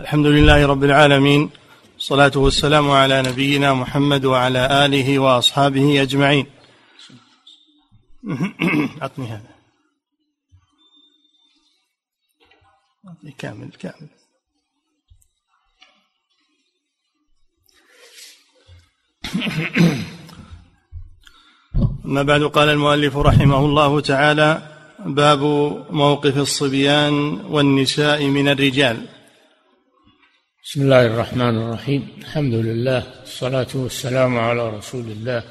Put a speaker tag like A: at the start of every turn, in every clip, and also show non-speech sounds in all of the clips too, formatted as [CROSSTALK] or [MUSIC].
A: الحمد لله رب العالمين الصلاة والسلام على نبينا محمد وعلى آله وأصحابه أجمعين. [COUGHS] أعطني هذا. كامل كامل. [COUGHS] أما بعد قال المؤلف رحمه الله تعالى باب موقف الصبيان والنساء من الرجال.
B: بسم الله الرحمن الرحيم. الحمد لله والصلاة والسلام على رسول الله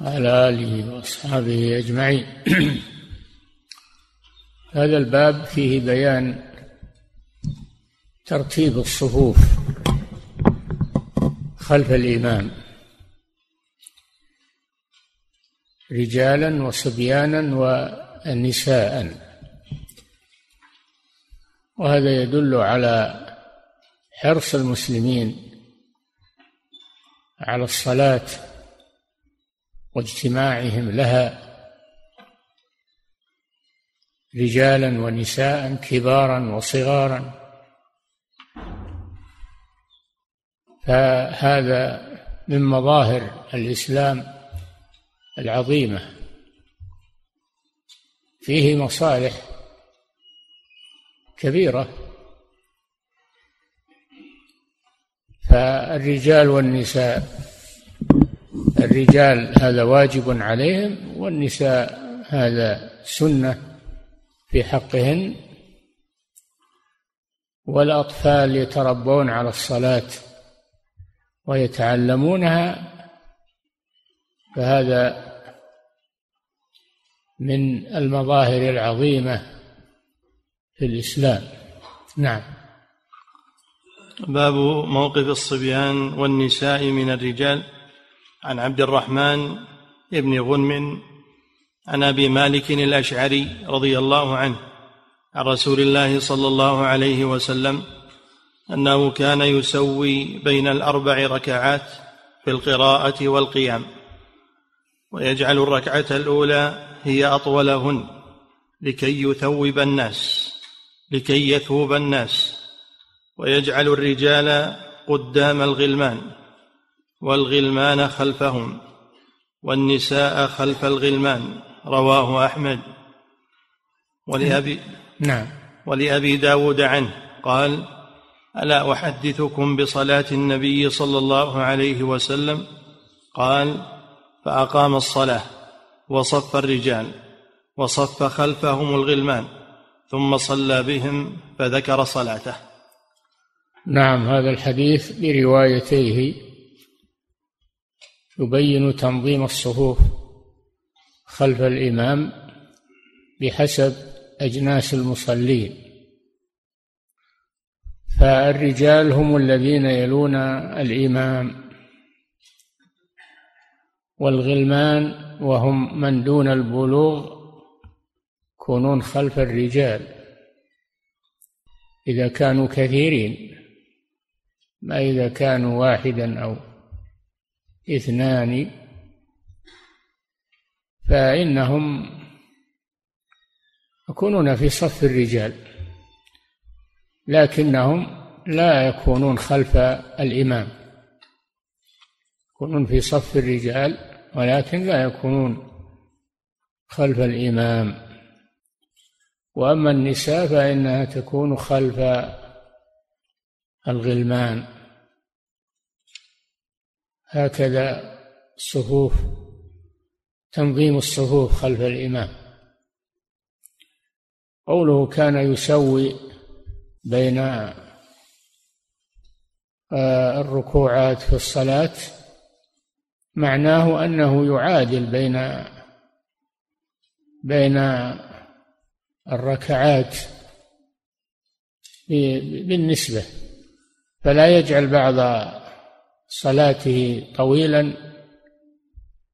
B: وعلى آله وأصحابه أجمعين. [CLEARS THROAT] هذا الباب فيه بيان ترتيب الصفوف خلف الإمام. رجالا وصبيانا ونساء. وهذا يدل على حرص المسلمين على الصلاة واجتماعهم لها رجالا ونساء كبارا وصغارا. فهذا من مظاهر الإسلام العظيمة. فيه مصالح كبيرة. فالرجال والنساء الرجال هذا واجب عليهم والنساء هذا سنة في حقهن. والأطفال يتربون على الصلاة ويتعلمونها فهذا من المظاهر العظيمة في الإسلام. نعم.
A: باب موقف الصبيان والنساء من الرجال. عن عبد الرحمن بن غنم عن أبي مالك الأشعري رضي الله عنه عن رسول الله صلى الله عليه وسلم أنه كان يسوي بين الأربع ركعات في القراءة والقيام ويجعل الركعة الأولى هي أطولهن لكي يثوب الناس لكي يثوب الناس. ويجعل الرجال قدام الغلمان والغلمان خلفهم والنساء خلف الغلمان رواه أحمد. ولأبي
B: نعم.
A: ولأبي داود عنه قال ألا أحدثكم بصلاة النبي صلى الله عليه وسلم؟ قال فأقام الصلاة وصف الرجال وصف خلفهم الغلمان ثم صلى بهم فذكر صلاته.
B: نعم هذا الحديث بروايتيه يبين تنظيم الصفوف خلف الإمام بحسب أجناس المصلين. فالرجال هم الذين يلون الإمام والغلمان وهم من دون البلوغ يكونون خلف الرجال إذا كانوا كثيرين. ما إذا كانوا واحدا أو اثنان فإنهم يكونون في صف الرجال لكنهم لا يكونون خلف الإمام يكونون في صف الرجال ولكن لا يكونون خلف الإمام. وأما النساء فإنها تكون خلف الغلمان. هكذا الصفوف تنظيم الصفوف خلف الإمام. قوله كان يسوي بين آه، الركوعات في الصلاة معناه أنه يعادل بين بين الركعات بالنسبة فلا يجعل بعض صلاته طويلا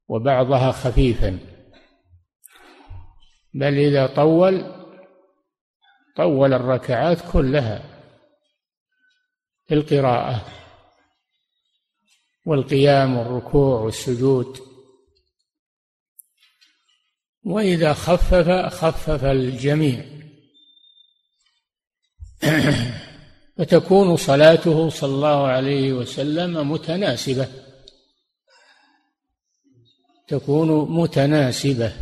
B: وبعضها خفيفا. بل إذا طول طول الركعات كلها في القراءة والقيام والركوع والسجود. وإذا خفف خفف الجميع. [CLEARS THROAT] فتكون صلاته صلى الله عليه وسلم متناسبة. تكون متناسبة.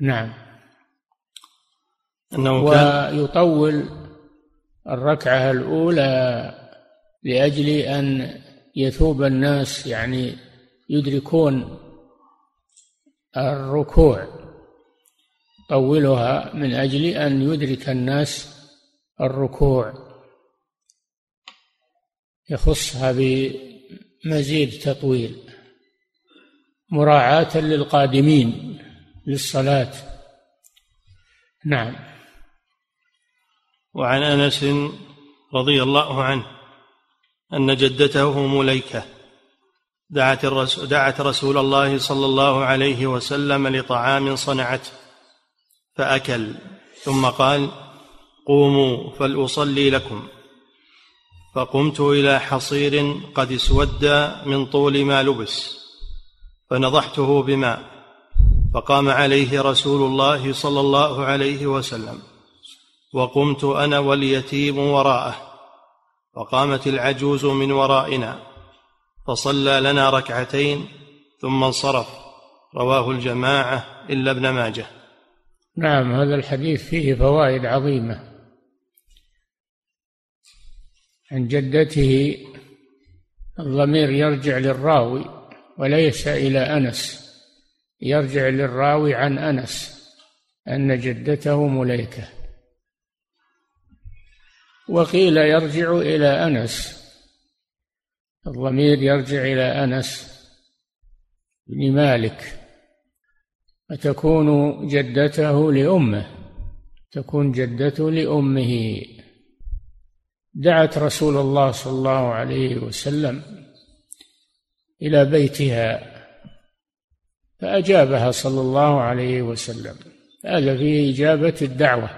B: نعم. أنه ويطول الركعة الأولى لأجل أن يثوب الناس يعني يدركون الركوع. طولها من أجل أن يدرك الناس الركوع. يخصها بمزيد تطويل. مراعاة للقادمين للصلاة. نعم.
A: وعن أنس رضي الله عنه أن جدته مليكة دعت الرسول, دعت رسول الله صلى الله عليه وسلم لطعام صنعته فأكل ثم قال قوموا فلأصلي لكم. فقمت إلى حصير قد اسود من طول ما لبس فنضحته بماء فقام عليه رسول الله صلى الله عليه وسلم. وقمت أنا واليتيم وراءه وقامت العجوز من ورائنا فصلى لنا ركعتين ثم انصرف. رواه الجماعة إلا ابن ماجه.
B: نعم هذا الحديث فيه فوائد عظيمة. عن جدته الضمير يرجع للراوي وليس إلى أنس يرجع للراوي عن أنس أن جدته مليكة. وقيل يرجع إلى أنس الضمير يرجع إلى أنس بن مالك. فتكون جدته لأمه تكون جدته لأمه. دعت رسول الله صلى الله عليه وسلم إلى بيتها فأجابها صلى الله عليه وسلم. هذا فيه إجابة الدعوة.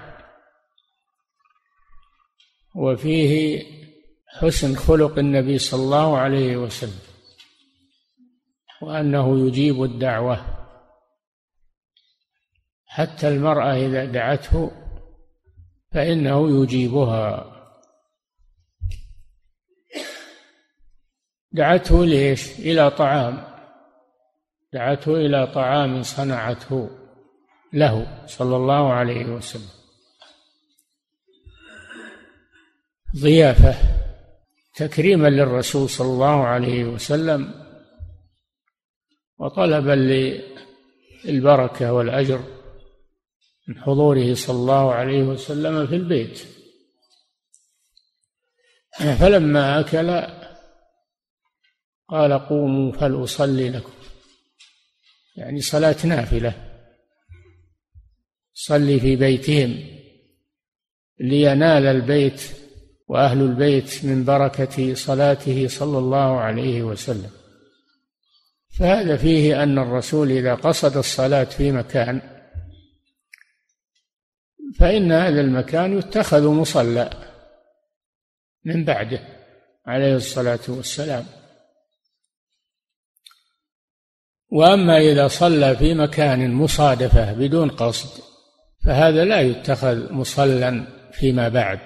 B: وفيه حسن خلق النبي صلى الله عليه وسلم وأنه يجيب الدعوة. حتى المرأة إذا دعته فإنه يجيبها. دعته ليش؟ إلى طعام. دعته إلى طعام صنعته له صلى الله عليه وسلم. ضيافة تكريما للرسول صلى الله عليه وسلم وطلبا للبركة والأجر من حضوره صلى الله عليه وسلم في البيت. فلما أكل قال قوموا فلأصلي لكم. يعني صلاة نافلة. صلي في بيتهم لينال البيت وأهل البيت من بركة صلاته صلى الله عليه وسلم. فهذا فيه أن الرسول إذا قصد الصلاة في مكان فإن هذا المكان يتخذ مصلى من بعده عليه الصلاة والسلام. وأما إذا صلى في مكان مصادفة بدون قصد فهذا لا يتخذ مصلى فيما بعد.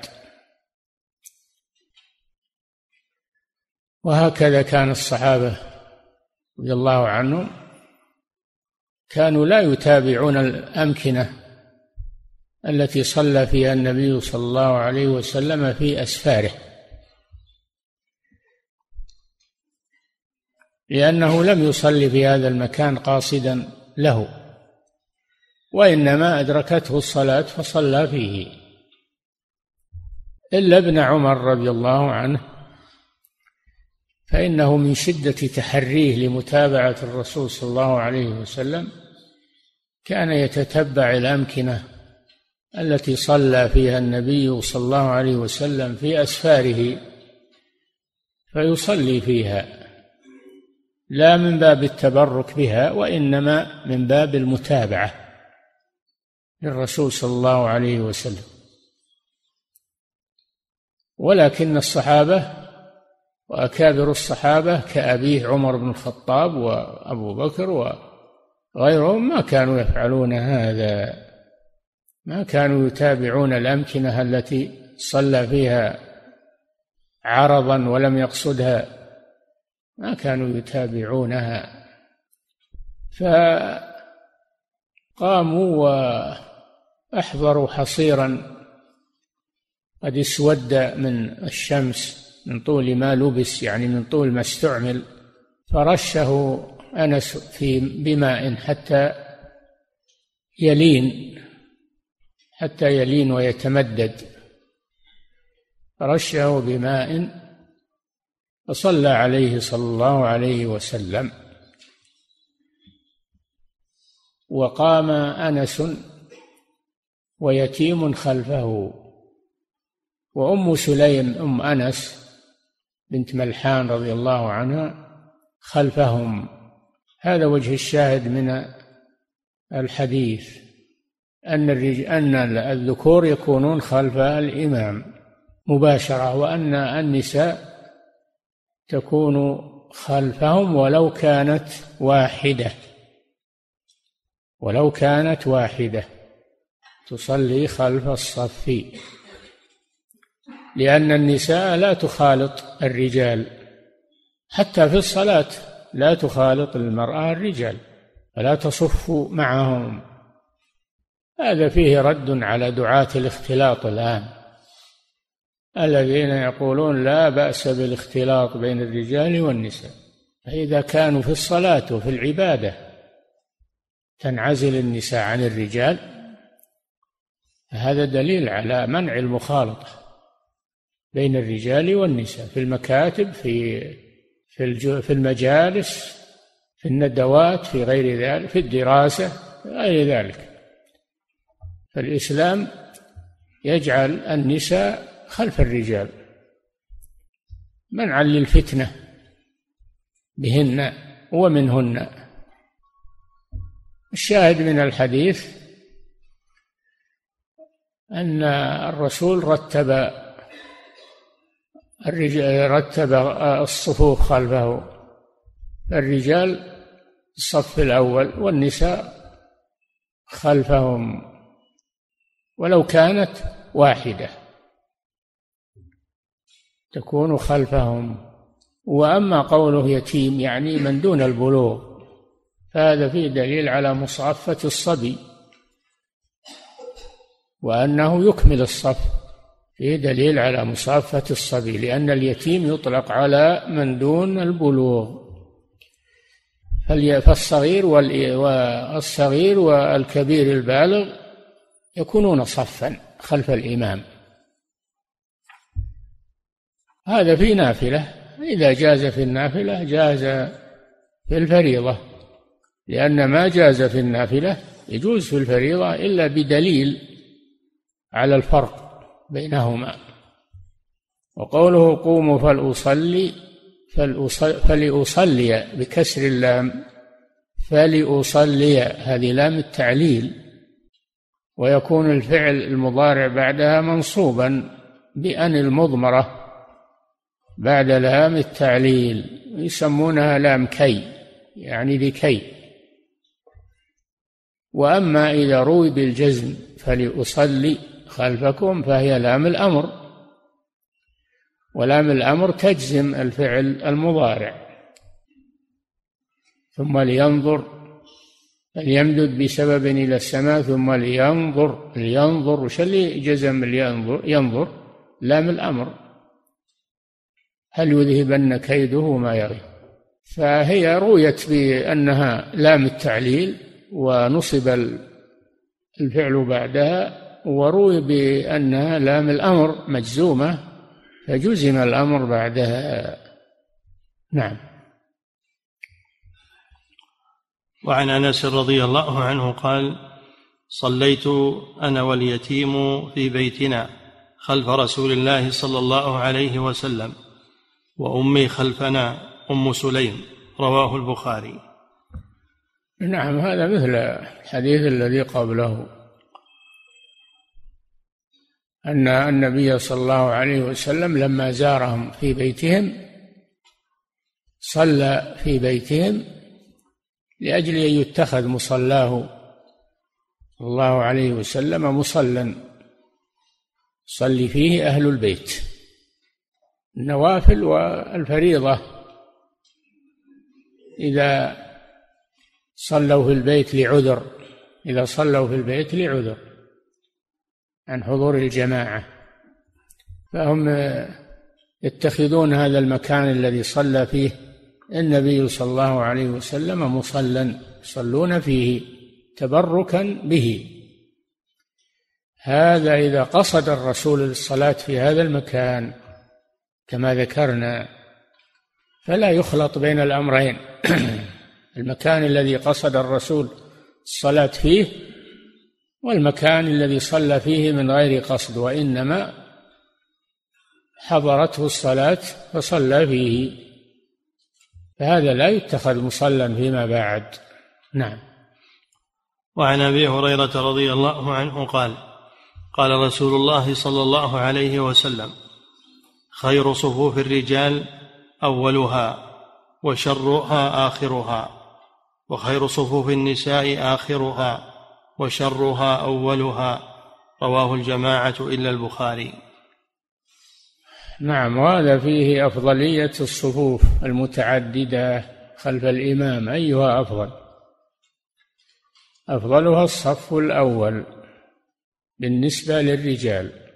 B: وهكذا كان الصحابة رضي الله عنهم كانوا لا يتابعون الأمكنة التي صلى فيها النبي صلى الله عليه وسلم في أسفاره. لأنه لم يصلي في هذا المكان قاصدا له وإنما أدركته الصلاة فصلى فيه. إلا ابن عمر رضي الله عنه فإنه من شدة تحريه لمتابعة الرسول صلى الله عليه وسلم كان يتتبع الأمكنة التي صلى فيها النبي صلى الله عليه وسلم في أسفاره فيصلي فيها. لا من باب التبرك بها وإنما من باب المتابعة للرسول صلى الله عليه وسلم. ولكن الصحابة وأكابر الصحابة كابيه عمر بن الخطاب وأبو بكر وغيرهم ما كانوا يفعلون هذا ما كانوا يتابعون الأمكنة التي صلى فيها عرضا ولم يقصدها ما كانوا يتابعونها. فقاموا وأحضروا حصيرا. قد اسود من الشمس من طول ما لبس يعني من طول ما استعمل. فرشه أنس في بماء حتى يلين حتى يلين ويتمدد. رشه بماء فصلى عليه صلى الله عليه وسلم. وقام أنس ويتيم خلفه وأم سليم أم أنس بنت ملحان رضي الله عنها خلفهم. هذا وجه الشاهد من الحديث أن أن الذكور يكونون خلف الإمام مباشرة وأن النساء تكون خلفهم ولو كانت واحدة. ولو كانت واحدة. تصلي خلف الصف. لأن النساء لا تخالط الرجال. حتى في الصلاة لا تخالط المرأة الرجال. فلا تصف معهم. هذا فيه رد على دعاة الاختلاط الآن. الذين يقولون لا بأس بالاختلاط بين الرجال والنساء. فإذا كانوا في الصلاة وفي العبادة تنعزل النساء عن الرجال هذا دليل على منع المخالطة بين الرجال والنساء في المكاتب في في في المجالس في الندوات في غير ذلك في الدراسة غير ذلك. فالإسلام يجعل النساء خلف الرجال. منعا للفتنة بهن ومنهن. الشاهد من الحديث أن الرسول رتب الرجال رتب الصفوف خلفه. الرجال الصف الأول والنساء خلفهم. ولو كانت واحدة. تكون خلفهم. وأما قوله يتيم يعني من دون البلوغ فهذا فيه دليل على مصافة الصبي. وأنه يكمل الصف فيه دليل على مصافة الصبي لأن اليتيم يطلق على من دون البلوغ. فالصغير والصغير والكبير البالغ يكونون صفا خلف الإمام. هذا في نافلة. إذا جاز في النافلة جاز في الفريضة. لأن ما جاز في النافلة يجوز في الفريضة إلا بدليل على الفرق بينهما. وقوله قوموا فلأصلي فلأصلي بكسر اللام. فلأصلي هذه لام التعليل. ويكون الفعل المضارع بعدها منصوبا بأن المضمرة. بعد لام التعليل يسمونها لام كي يعني لكي. وأما إذا روي بالجزم فلأصلي خلفكم فهي لام الأمر. ولام الأمر تجزم الفعل المضارع. ثم لينظر فليمدد بسبب إلى السماء ثم لينظر لينظر وش اللي جزم لينظر؟ ينظر لام الأمر. هل يذهبن كيده ما يغي فهي رويت بأنها لام التعليل ونصب الفعل بعدها وروي بأنها لام الأمر مجزومة فجزم الأمر بعدها. نعم.
A: وعن أنس رضي الله عنه قال صليت أنا واليتيم في بيتنا خلف رسول الله صلى الله عليه وسلم. وأمي خلفنا أم سليم رواه البخاري.
B: نعم هذا مثل الحديث الذي قبله. أن النبي صلى الله عليه وسلم لما زارهم في بيتهم صلى في بيتهم لأجل أن يتخذ مصلاه. صلى الله عليه وسلم مصلى صلي فيه أهل البيت. النوافل والفريضة. إذا صلوا في البيت لعذر إذا صلوا في البيت لعذر عن حضور الجماعة. فهم يتخذون هذا المكان الذي صلى فيه النبي صلى الله عليه وسلم مصلى يصلون فيه تبركا به. هذا إذا قصد الرسول الصلاة في هذا المكان كما ذكرنا فلا يخلط بين الأمرين. [CLEARS THROAT] المكان الذي قصد الرسول الصلاة فيه والمكان الذي صلى فيه من غير قصد وإنما حضرته الصلاة فصلى فيه. فهذا لا يتخذ مصلى فيما بعد. نعم.
A: وعن أبي هريرة رضي الله عنه قال قال رسول الله صلى الله عليه وسلم خير صفوف الرجال أولها وشرها آخرها وخير صفوف النساء آخرها وشرها أولها. رواه الجماعة إلا البخاري.
B: نعم وهذا فيه أفضلية الصفوف المتعددة خلف الإمام. أيها أفضل؟ أفضلها الصف الأول بالنسبة للرجال.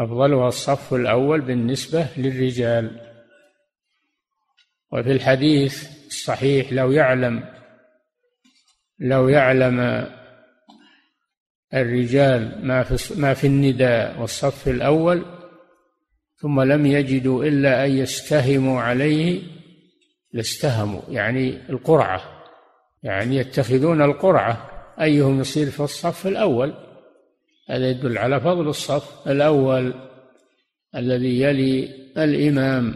B: أفضلها الصف الأول بالنسبة للرجال. وفي الحديث الصحيح لو يعلم لو يعلم الرجال ما في ما في النداء والصف الأول ثم لم يجدوا إلا أن يستهموا عليه لاستهموا يعني القرعة يعني يتخذون القرعة أيهم يصير في الصف الأول؟ هذا يدل على فضل الصف الأول الذي يلي الإمام.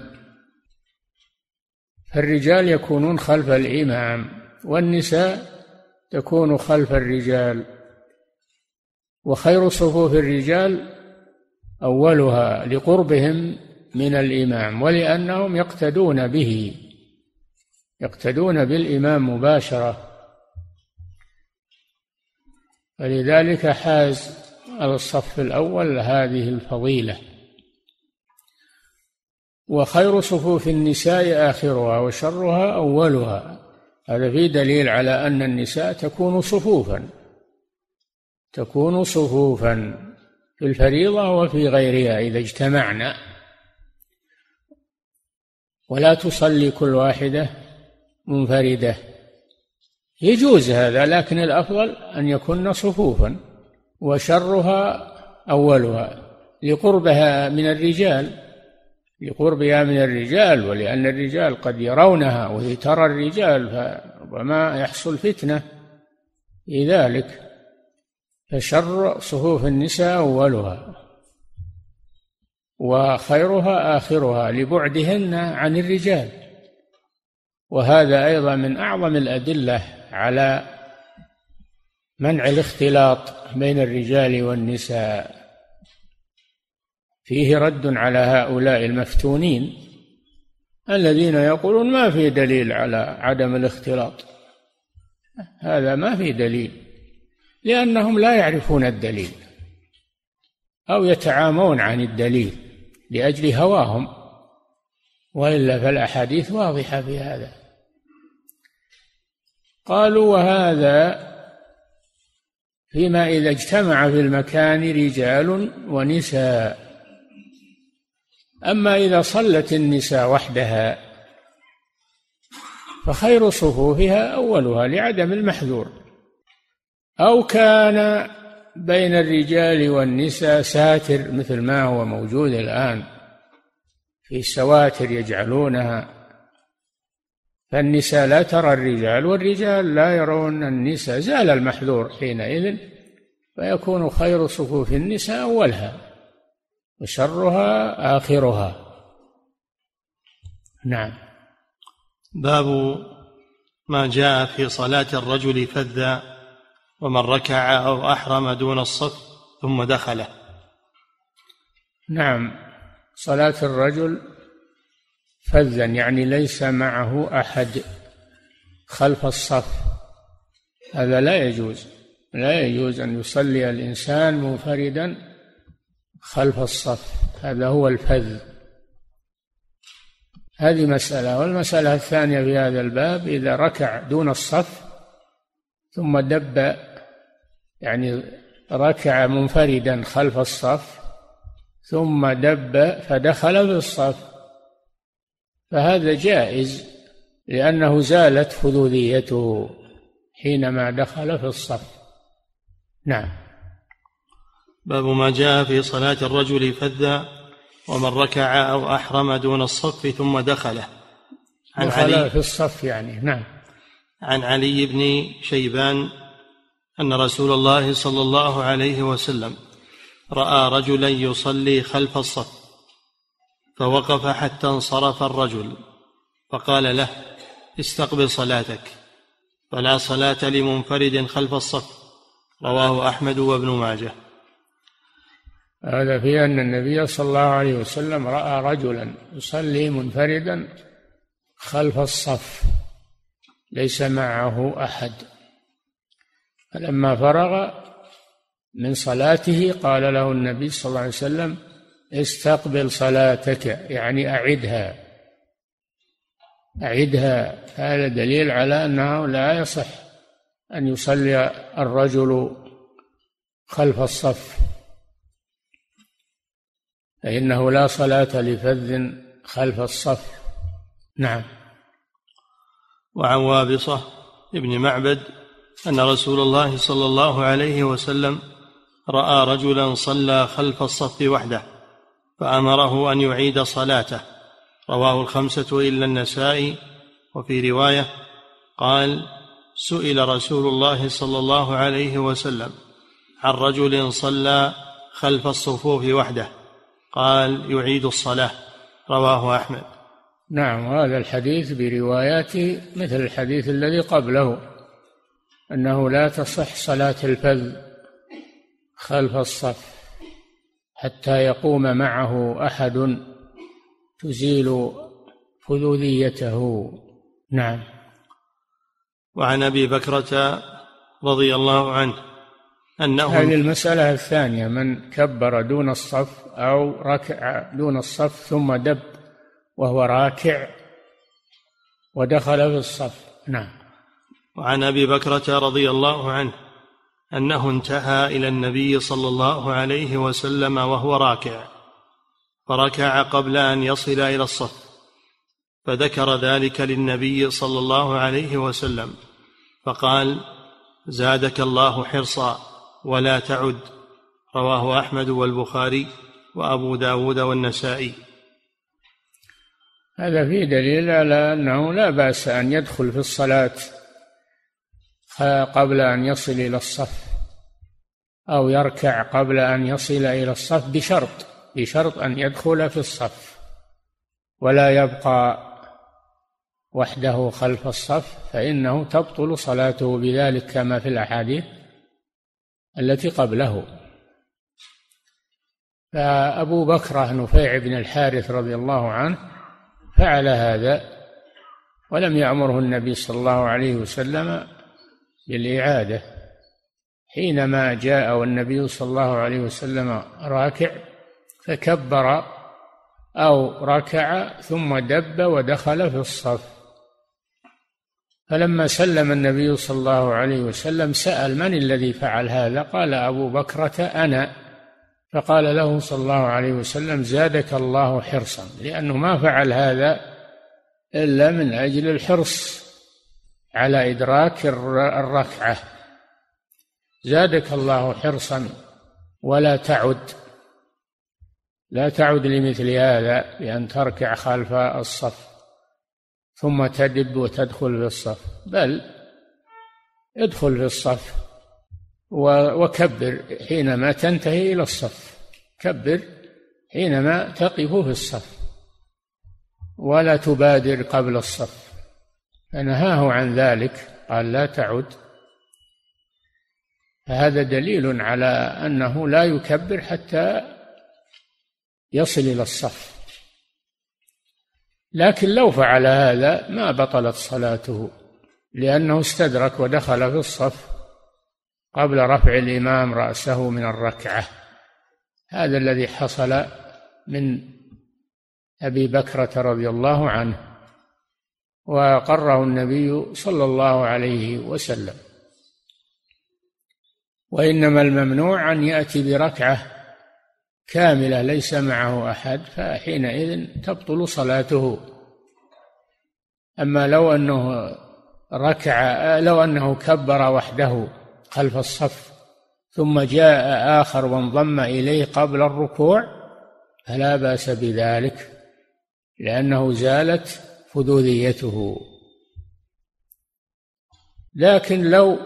B: فالرجال يكونون خلف الإمام والنساء تكون خلف الرجال. وخير صفوف الرجال أولها لقربهم من الإمام ولأنهم يقتدون به يقتدون بالإمام مباشرة. فلذلك حاز الصف الأول هذه الفضيلة. وخير صفوف النساء آخرها وشرها أولها. هذا في دليل على أن النساء تكون صفوفا. تكون صفوفا في الفريضة وفي غيرها إذا اجتمعنا. ولا تصلي كل واحدة منفردة. يجوز هذا لكن الأفضل أن يكن صفوفا. وشرها أولها لقربها من الرجال لقربها من الرجال ولأن الرجال قد يرونها وهي ترى الرجال فربما يحصل فتنة في ذلك. فشر صفوف النساء أولها وخيرها آخرها لبعدهن عن الرجال. وهذا أيضا من أعظم الأدلة على منع الاختلاط بين الرجال والنساء. فيه رد على هؤلاء المفتونين الذين يقولون ما في دليل على عدم الاختلاط. هذا ما في دليل لأنهم لا يعرفون الدليل أو يتعامون عن الدليل لأجل هواهم وإلا فالأحاديث واضحة في هذا. قالوا وهذا فيما إذا اجتمع في المكان رجال ونساء. أما إذا صلت النساء وحدها فخير صفوفها أولها لعدم المحذور. أو كان بين الرجال والنساء ساتر مثل ما هو موجود الآن في سواتر يجعلونها. فالنساء لا ترى الرجال والرجال لا يرون النساء زال المحذور حينئذ فيكون خير صفوف النساء أولها وشرها آخرها. نعم.
A: باب ما جاء في صلاة الرجل فذا ومن ركع أو أحرم دون الصف ثم دخله.
B: نعم. صلاة الرجل فذا يعني ليس معه أحد خلف الصف. هذا لا يجوز لا يجوز أن يصلي الإنسان منفردا خلف الصف. هذا هو الفذ. هذه مسألة. والمسألة الثانية في هذا الباب إذا ركع دون الصف ثم دب يعني ركع منفردا خلف الصف ثم دب فدخل في الصف. فهذا جائز لأنه زالت فذوذيته حينما دخل في الصف. نعم.
A: باب ما جاء في صلاة الرجل فذا ومن ركع أو أحرم دون الصف ثم دخله.
B: عن علي في الصف يعني نعم.
A: عن علي بن شيبان أن رسول الله صلى الله عليه وسلم رأى رجلا يصلي خلف الصف. فوقف حتى انصرف الرجل. فقال له استقبل صلاتك. فلا صلاة لمنفرد خلف الصف. رواه أحمد وابن ماجه.
B: هذا في أن النبي صلى الله عليه وسلم رأى رجلا يصلي منفردا خلف الصف. ليس معه أحد. فلما فرغ من صلاته قال له النبي صلى الله عليه وسلم استقبل صلاتك يعني أعدها. أعدها. هذا دليل على أنه لا يصح أن يصلي الرجل خلف الصف. فإنه لا صلاة لفذ خلف الصف. نعم.
A: وعن وابصة ابن معبد أن رسول الله صلى الله عليه وسلم رأى رجلا صلى خلف الصف وحده. فأمره أن يعيد صلاته. رواه الخمسة إلا النسائي وفي رواية قال سئل رسول الله صلى الله عليه وسلم عن رجل صلى خلف الصفوف وحده قال يعيد الصلاة. رواه أحمد.
B: نعم هذا الحديث برواياته مثل الحديث الذي قبله أنه لا تصح صلاة الفذ خلف الصف. حتى يقوم معه أحد تزيل فذوذيته. نعم.
A: وعن أبي بكرة رضي الله عنه
B: أنه هذه المسألة الثانية من كبر دون الصف أو ركع دون الصف ثم دب وهو راكع ودخل في الصف. نعم.
A: وعن أبي بكرة رضي الله عنه أنه انتهى إلى النبي صلى الله عليه وسلم وهو راكع فركع قبل أن يصل إلى الصف فذكر ذلك للنبي صلى الله عليه وسلم فقال زادك الله حرصا ولا تعد رواه أحمد والبخاري وأبو داود والنسائي.
B: هذا فيه دليل على أنه لا بأس أن يدخل في الصلاة. قبل أن يصل إلى الصف أو يركع قبل أن يصل إلى الصف بشرط بشرط أن يدخل في الصف ولا يبقى وحده خلف الصف فإنه تبطل صلاته بذلك كما في الأحاديث التي قبله. فأبو بكرة نفيع بن الحارث رضي الله عنه فعل هذا ولم يأمره النبي صلى الله عليه وسلم بالإعادة حينما جاء والنبي صلى الله عليه وسلم راكع فكبر أو ركع ثم دب ودخل في الصف. فلما سلم النبي صلى الله عليه وسلم سأل من الذي فعل هذا؟ قال أبو بكرة أنا. فقال له صلى الله عليه وسلم زادك الله حرصا لأنه ما فعل هذا إلا من أجل الحرص. على إدراك الركعة. زادك الله حرصا ولا تعد. لا تعد لمثل هذا بأن تركع خلف الصف ثم تدب وتدخل في الصف. بل ادخل في الصف وكبر حينما تنتهي إلى الصف. كبر حينما تقف في الصف. ولا تبادر قبل الصف. فنهاه عن ذلك قال لا تعد. فهذا دليل على أنه لا يكبر حتى يصل إلى الصف. لكن لو فعل هذا ما بطلت صلاته لأنه استدرك ودخل في الصف قبل رفع الإمام رأسه من الركعة. هذا الذي حصل من أبي بكرة رضي الله عنه. وقره النبي صلى الله عليه وسلم. وإنما الممنوع أن يأتي بركعة كاملة ليس معه أحد فحينئذ تبطل صلاته. أما لو أنه ركع لو أنه كبر وحده خلف الصف ثم جاء آخر وانضم إليه قبل الركوع فلا بأس بذلك لأنه زالت فذوذيته لكن لو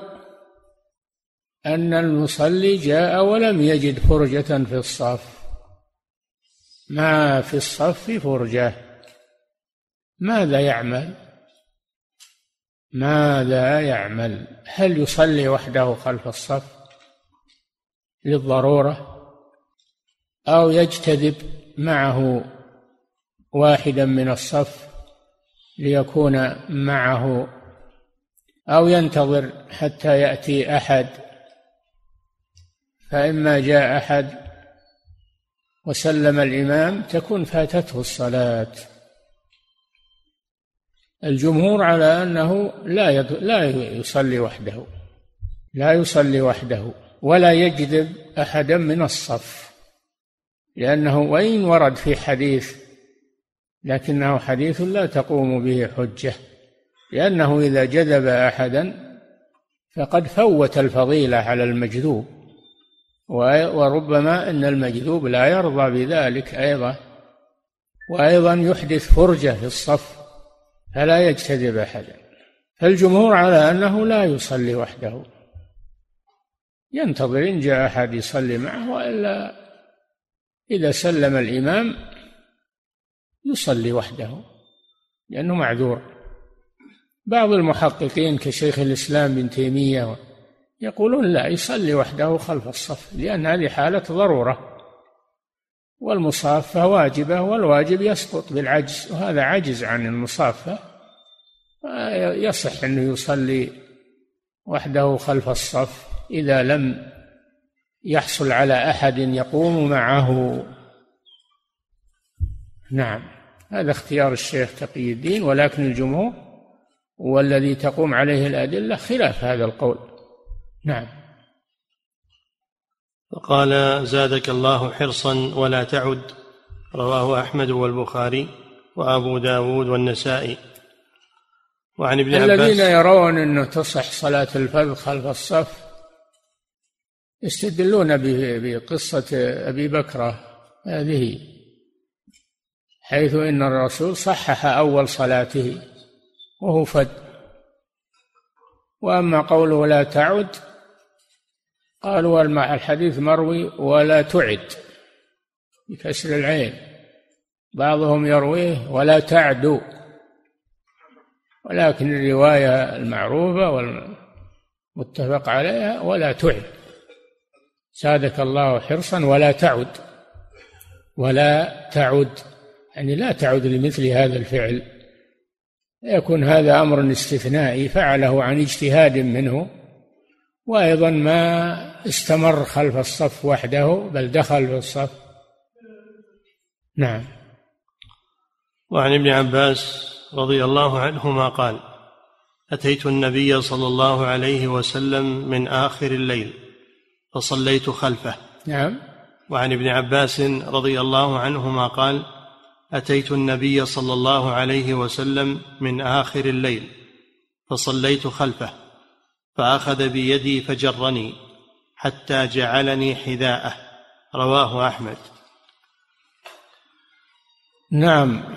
B: أن المصلي جاء ولم يجد فرجة في الصف ما في الصف فرجة. ماذا يعمل؟ ماذا يعمل؟ هل يصلي وحده خلف الصف للضرورة؟ أو يجتذب معه واحدا من الصف ليكون معه أو ينتظر حتى يأتي أحد. فإما جاء أحد وسلم الإمام تكون فاتته الصلاة. الجمهور على أنه لا لا يصلي وحده لا يصلي وحده ولا يجذب أحدا من الصف لأنه وإن ورد في حديث لكنه حديث لا تقوم به حجة لأنه إذا جذب أحدا فقد فوت الفضيلة على المجذوب وربما أن المجذوب لا يرضى بذلك أيضا وأيضا يحدث فرجة في الصف فلا يجتذب أحدا. فالجمهور على أنه لا يصلي وحده. ينتظر إن جاء أحد يصلي معه وإلا إذا سلم الإمام يصلي وحده لأنه معذور. بعض المحققين كشيخ الإسلام بن تيمية يقولون لا يصلي وحده خلف الصف لأن هذه حالة ضرورة. والمصافة واجبة والواجب يسقط بالعجز وهذا عجز عن المصافة. يصح أنه يصلي وحده خلف الصف إذا لم يحصل على أحد يقوم معه. نعم. هذا اختيار الشيخ تقي الدين ولكن الجمهور والذي تقوم عليه الأدلة خلاف هذا القول. نعم.
A: فقال زادك الله حرصا ولا تعد. رواه أحمد والبخاري وأبو داود والنسائي.
B: وعن ابن عباس الذين يرون أنه تصح صلاة الفرد خلف الصف يستدلون بقصة أبي بكرة هذه حيث إن الرسول صحح أول صلاته وهو فد وأما قوله لا تعد قالوا الحديث مروي ولا تعد بكسر العين. بعضهم يرويه ولا تعدو ولكن الرواية المعروفة والمتفق عليها ولا تعد. زادك الله حرصا ولا تعد ولا تعد. يعني لا تعد لمثل هذا الفعل. يكون هذا أمر استثنائي فعله عن اجتهاد منه وأيضا ما استمر خلف الصف وحده بل دخل في الصف. نعم.
A: وعن ابن عباس رضي الله عنهما قال أتيت النبي صلى الله عليه وسلم من آخر الليل فصليت خلفه.
B: نعم.
A: وعن ابن عباس رضي الله عنهما قال أتيت النبي صلى الله عليه وسلم من آخر الليل فصليت خلفه فأخذ بيدي فجرني حتى جعلني حذاءه رواه أحمد.
B: نعم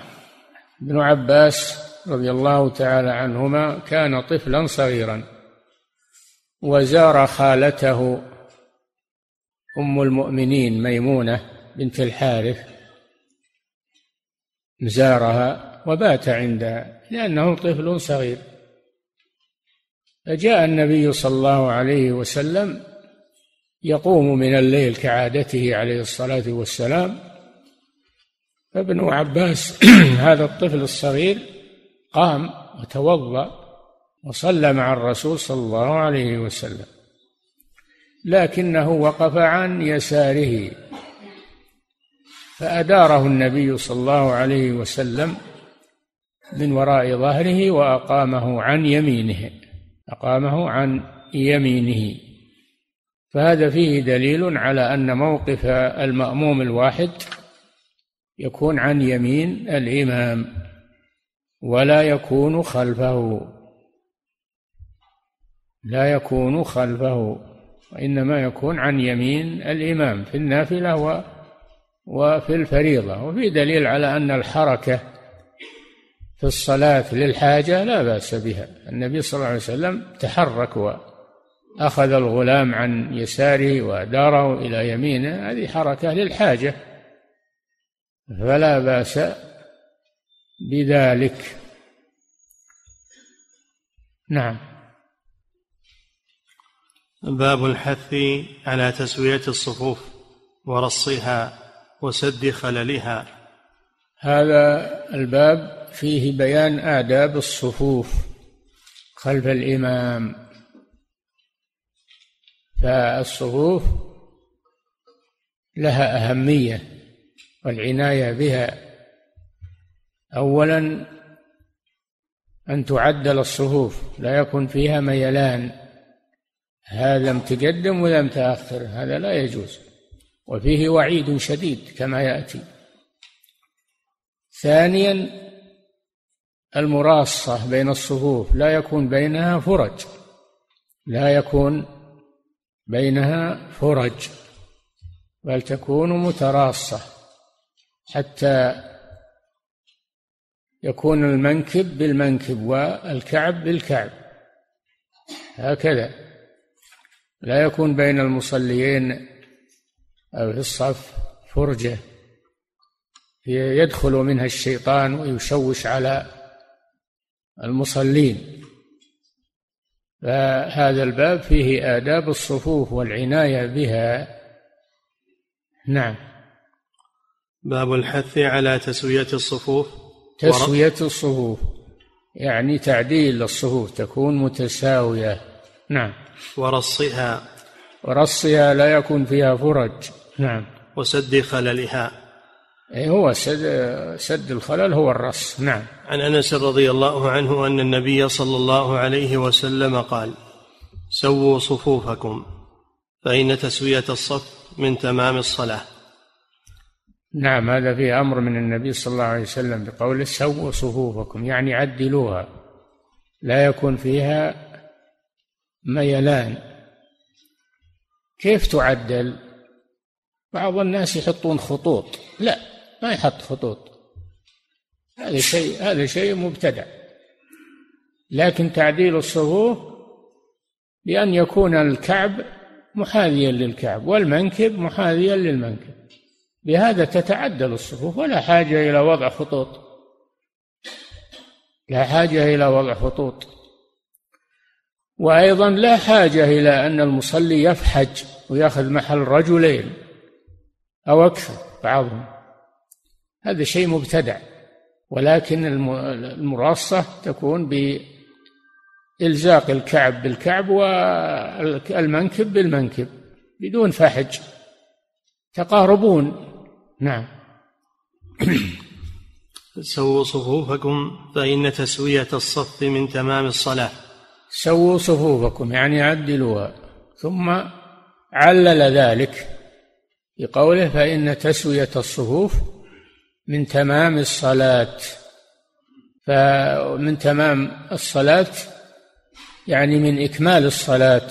B: ابن عباس رضي الله تعالى عنهما كان طفلا صغيرا وزار خالته أم المؤمنين ميمونة بنت الحارث زارها وبات عندها لأنه طفل صغير. فجاء النبي صلى الله عليه وسلم يقوم من الليل كعادته عليه الصلاة والسلام. فابن عباس [CLEARS THROAT] هذا الطفل الصغير قام وتوضأ وصلى مع الرسول صلى الله عليه وسلم لكنه وقف عن يساره. فأداره النبي صلى الله عليه وسلم من وراء ظهره وأقامه عن يمينه أقامه عن يمينه. فهذا فيه دليل على أن موقف المأموم الواحد يكون عن يمين الإمام ولا يكون خلفه. لا يكون خلفه وإنما يكون عن يمين الإمام. في النافلة وفي الفريضة. وفي دليل على أن الحركة في الصلاة للحاجة لا بأس بها. النبي صلى الله عليه وسلم تحرك وأخذ الغلام عن يساره وأداره إلى يمينه. هذه حركة للحاجة. فلا بأس بذلك. نعم.
A: باب الحث على تسوية الصفوف ورصها. وسد خللها.
B: هذا الباب فيه بيان آداب الصفوف خلف الإمام. فالصفوف لها أهمية والعناية بها. أولا أن تعدل الصفوف لا يكون فيها ميلان. هذا متقدم ولا متأخر؟ هذا لا يجوز. وفيه وعيد شديد كما يأتي. ثانيا المراصة بين الصفوف. لا يكون بينها فرج. لا يكون بينها فرج. بل تكون متراصة. حتى يكون المنكب بالمنكب والكعب بالكعب. هكذا. لا يكون بين المصليين أو في الصف فرجة. يدخل منها الشيطان ويشوش على المصلين. فهذا الباب فيه آداب الصفوف والعناية بها. نعم.
A: باب الحث على تسوية الصفوف.
B: تسوية الصفوف. يعني تعديل الصفوف تكون متساوية. نعم.
A: ورصها.
B: ورصها لا يكون فيها فرج. نعم.
A: وسد خللها.
B: أي هو سد سد الخلل هو الرص نعم.
A: عن أنس رضي الله عنه أن النبي صلى الله عليه وسلم قال سووا صفوفكم فإن تسوية الصف من تمام الصلاة.
B: نعم هذا فيه أمر من النبي صلى الله عليه وسلم بقوله سووا صفوفكم. يعني عدلوها. لا يكون فيها ميلان. كيف تعدل؟ بعض الناس يحطون خطوط. لا ما يحط خطوط. هذا شيء هذا شيء مبتدع لكن تعديل الصفوف بأن يكون الكعب محاذيا للكعب والمنكب محاذيا للمنكب. بهذا تتعدل الصفوف ولا حاجة إلى وضع خطوط. لا حاجة إلى وضع خطوط. وأيضا لا حاجة إلى أن المصلي يفحج ويأخذ محل رجلين. أو أكثر بعضهم. هذا شيء مبتدع ولكن المراصة تكون بإلزاق الكعب بالكعب والمنكب بالمنكب بدون فحج. تقاربون. نعم.
A: سووا صفوفكم فإن تسوية الصف من تمام الصلاة.
B: سووا صفوفكم يعني عدلوها. ثم علل ذلك. بقوله فإن تسوية الصفوف من تمام الصلاة. فمن تمام الصلاة يعني من إكمال الصلاة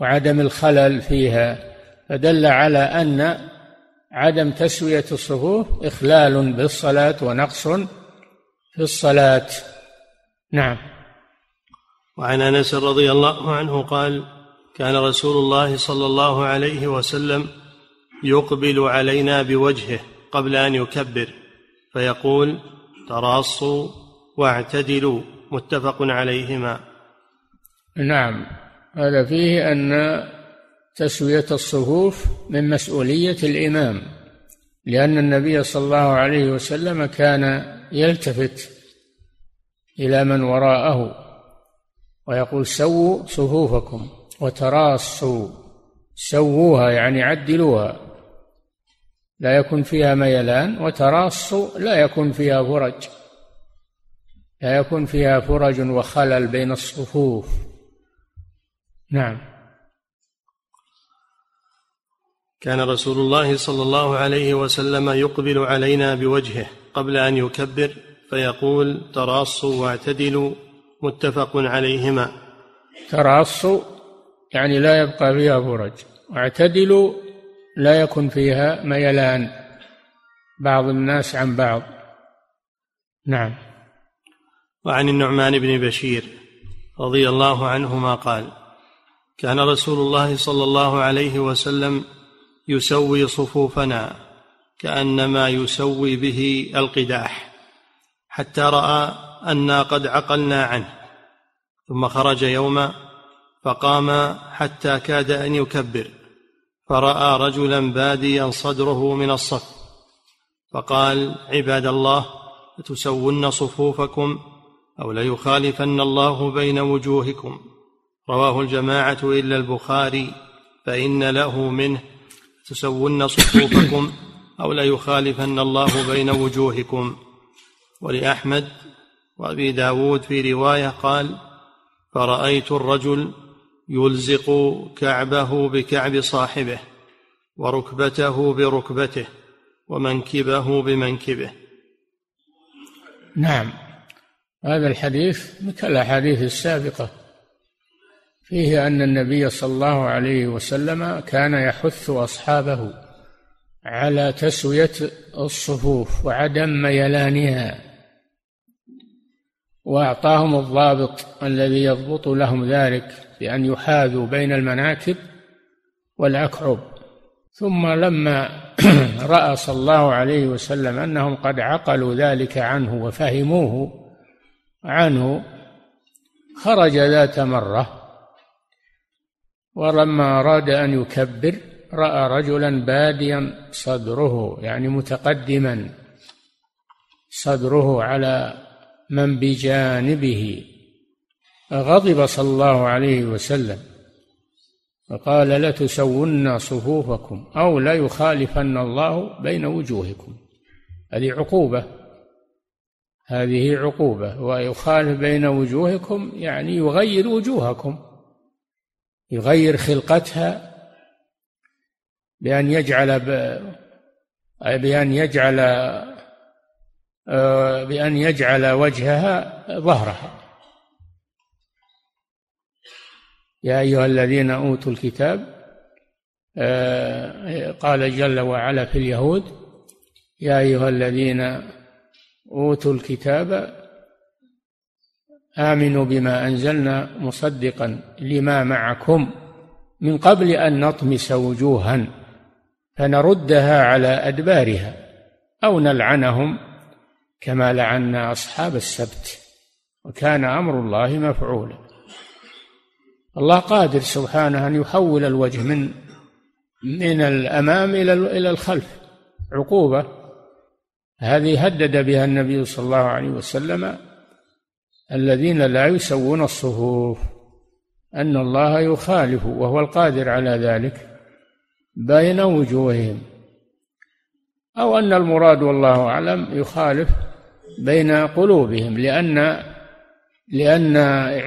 B: وعدم الخلل فيها. فدل على أن عدم تسوية الصفوف إخلال بالصلاة ونقص في الصلاة. نعم.
A: وعن أنس رضي الله عنه قال كان رسول الله صلى الله عليه وسلم يقبل علينا بوجهه قبل أن يكبر فيقول تراصوا واعتدلوا متفق عليهما.
B: نعم. هذا فيه أن تسوية الصفوف من مسؤولية الإمام لأن النبي صلى الله عليه وسلم كان يلتفت إلى من وراءه ويقول سووا صفوفكم وتراصوا سووها يعني عدلوها. لا يكون فيها ميلان وتراص لا يكون فيها فرج. لا يكون فيها فرج وخلل بين الصفوف. نعم.
A: كان رسول الله صلى الله عليه وسلم يقبل علينا بوجهه قبل أن يكبر فيقول تراصوا واعتدلوا متفق عليهما.
B: تراصوا يعني لا يبقى فيها فرج. واعتدلوا لا يكن فيها ميلان. بعض الناس عن بعض. نعم.
A: وعن النعمان بن بشير رضي الله عنهما قال كان رسول الله صلى الله عليه وسلم يسوي صفوفنا كأنما يسوي به القداح حتى رأى أنا قد عقلنا عنه. ثم خرج يوما فقام حتى كاد أن يكبر. فرأى رجلا باديا صدره من الصف فقال عباد الله لتسون صفوفكم أو ليخالفن الله بين وجوهكم. رواه الجماعة إلا البخاري فإن له منه تسون صفوفكم أو ليخالفن الله بين وجوهكم. ولأحمد وأبي داود في رواية قال فرأيت الرجل يلزق كعبه بكعب صاحبه وركبته بركبته ومنكبه بمنكبه.
B: نعم. هذا الحديث مثل الأحاديث السابقة. فيه أن النبي صلى الله عليه وسلم كان يحث أصحابه على تسوية الصفوف وعدم ميلانها وأعطاهم الضابط الذي يضبط لهم ذلك. بأن يحاذوا بين المناكب والاكعب ثم لما [CLEARS THROAT] رأى صلى الله عليه وسلم أنهم قد عقلوا ذلك عنه وفهموه عنه خرج ذات مرة ولما أراد أن يكبر رأى رجلا باديا صدره يعني متقدما صدره على من بجانبه. غضب صلى الله عليه وسلم فقال لتسون صفوفكم أو لا يخالفن الله بين وجوهكم. هذه عقوبة هذه عقوبة. ويخالف بين وجوهكم يعني يغير وجوهكم يغير خلقتها بأن يجعل بأن يجعل آه، بأن يجعل وجهها ظهرها. يا أيها الذين أوتوا الكتاب آه، قال جل وعلا في اليهود يا أيها الذين أوتوا الكتاب آمنوا بما أنزلنا مصدقا لما معكم من قبل أن نطمس وجوها فنردها على أدبارها أو نلعنهم كما لعنا أصحاب السبت وكان أمر الله مفعولا. الله قادر سبحانه أن يحول الوجه من من الأمام إلى إلى الخلف. عقوبة. هذه هدد بها النبي صلى الله عليه وسلم الذين لا يسوون الصفوف. أن الله يخالف وهو القادر على ذلك بين وجوههم. أو أن المراد والله أعلم يخالف بين قلوبهم لأن لأن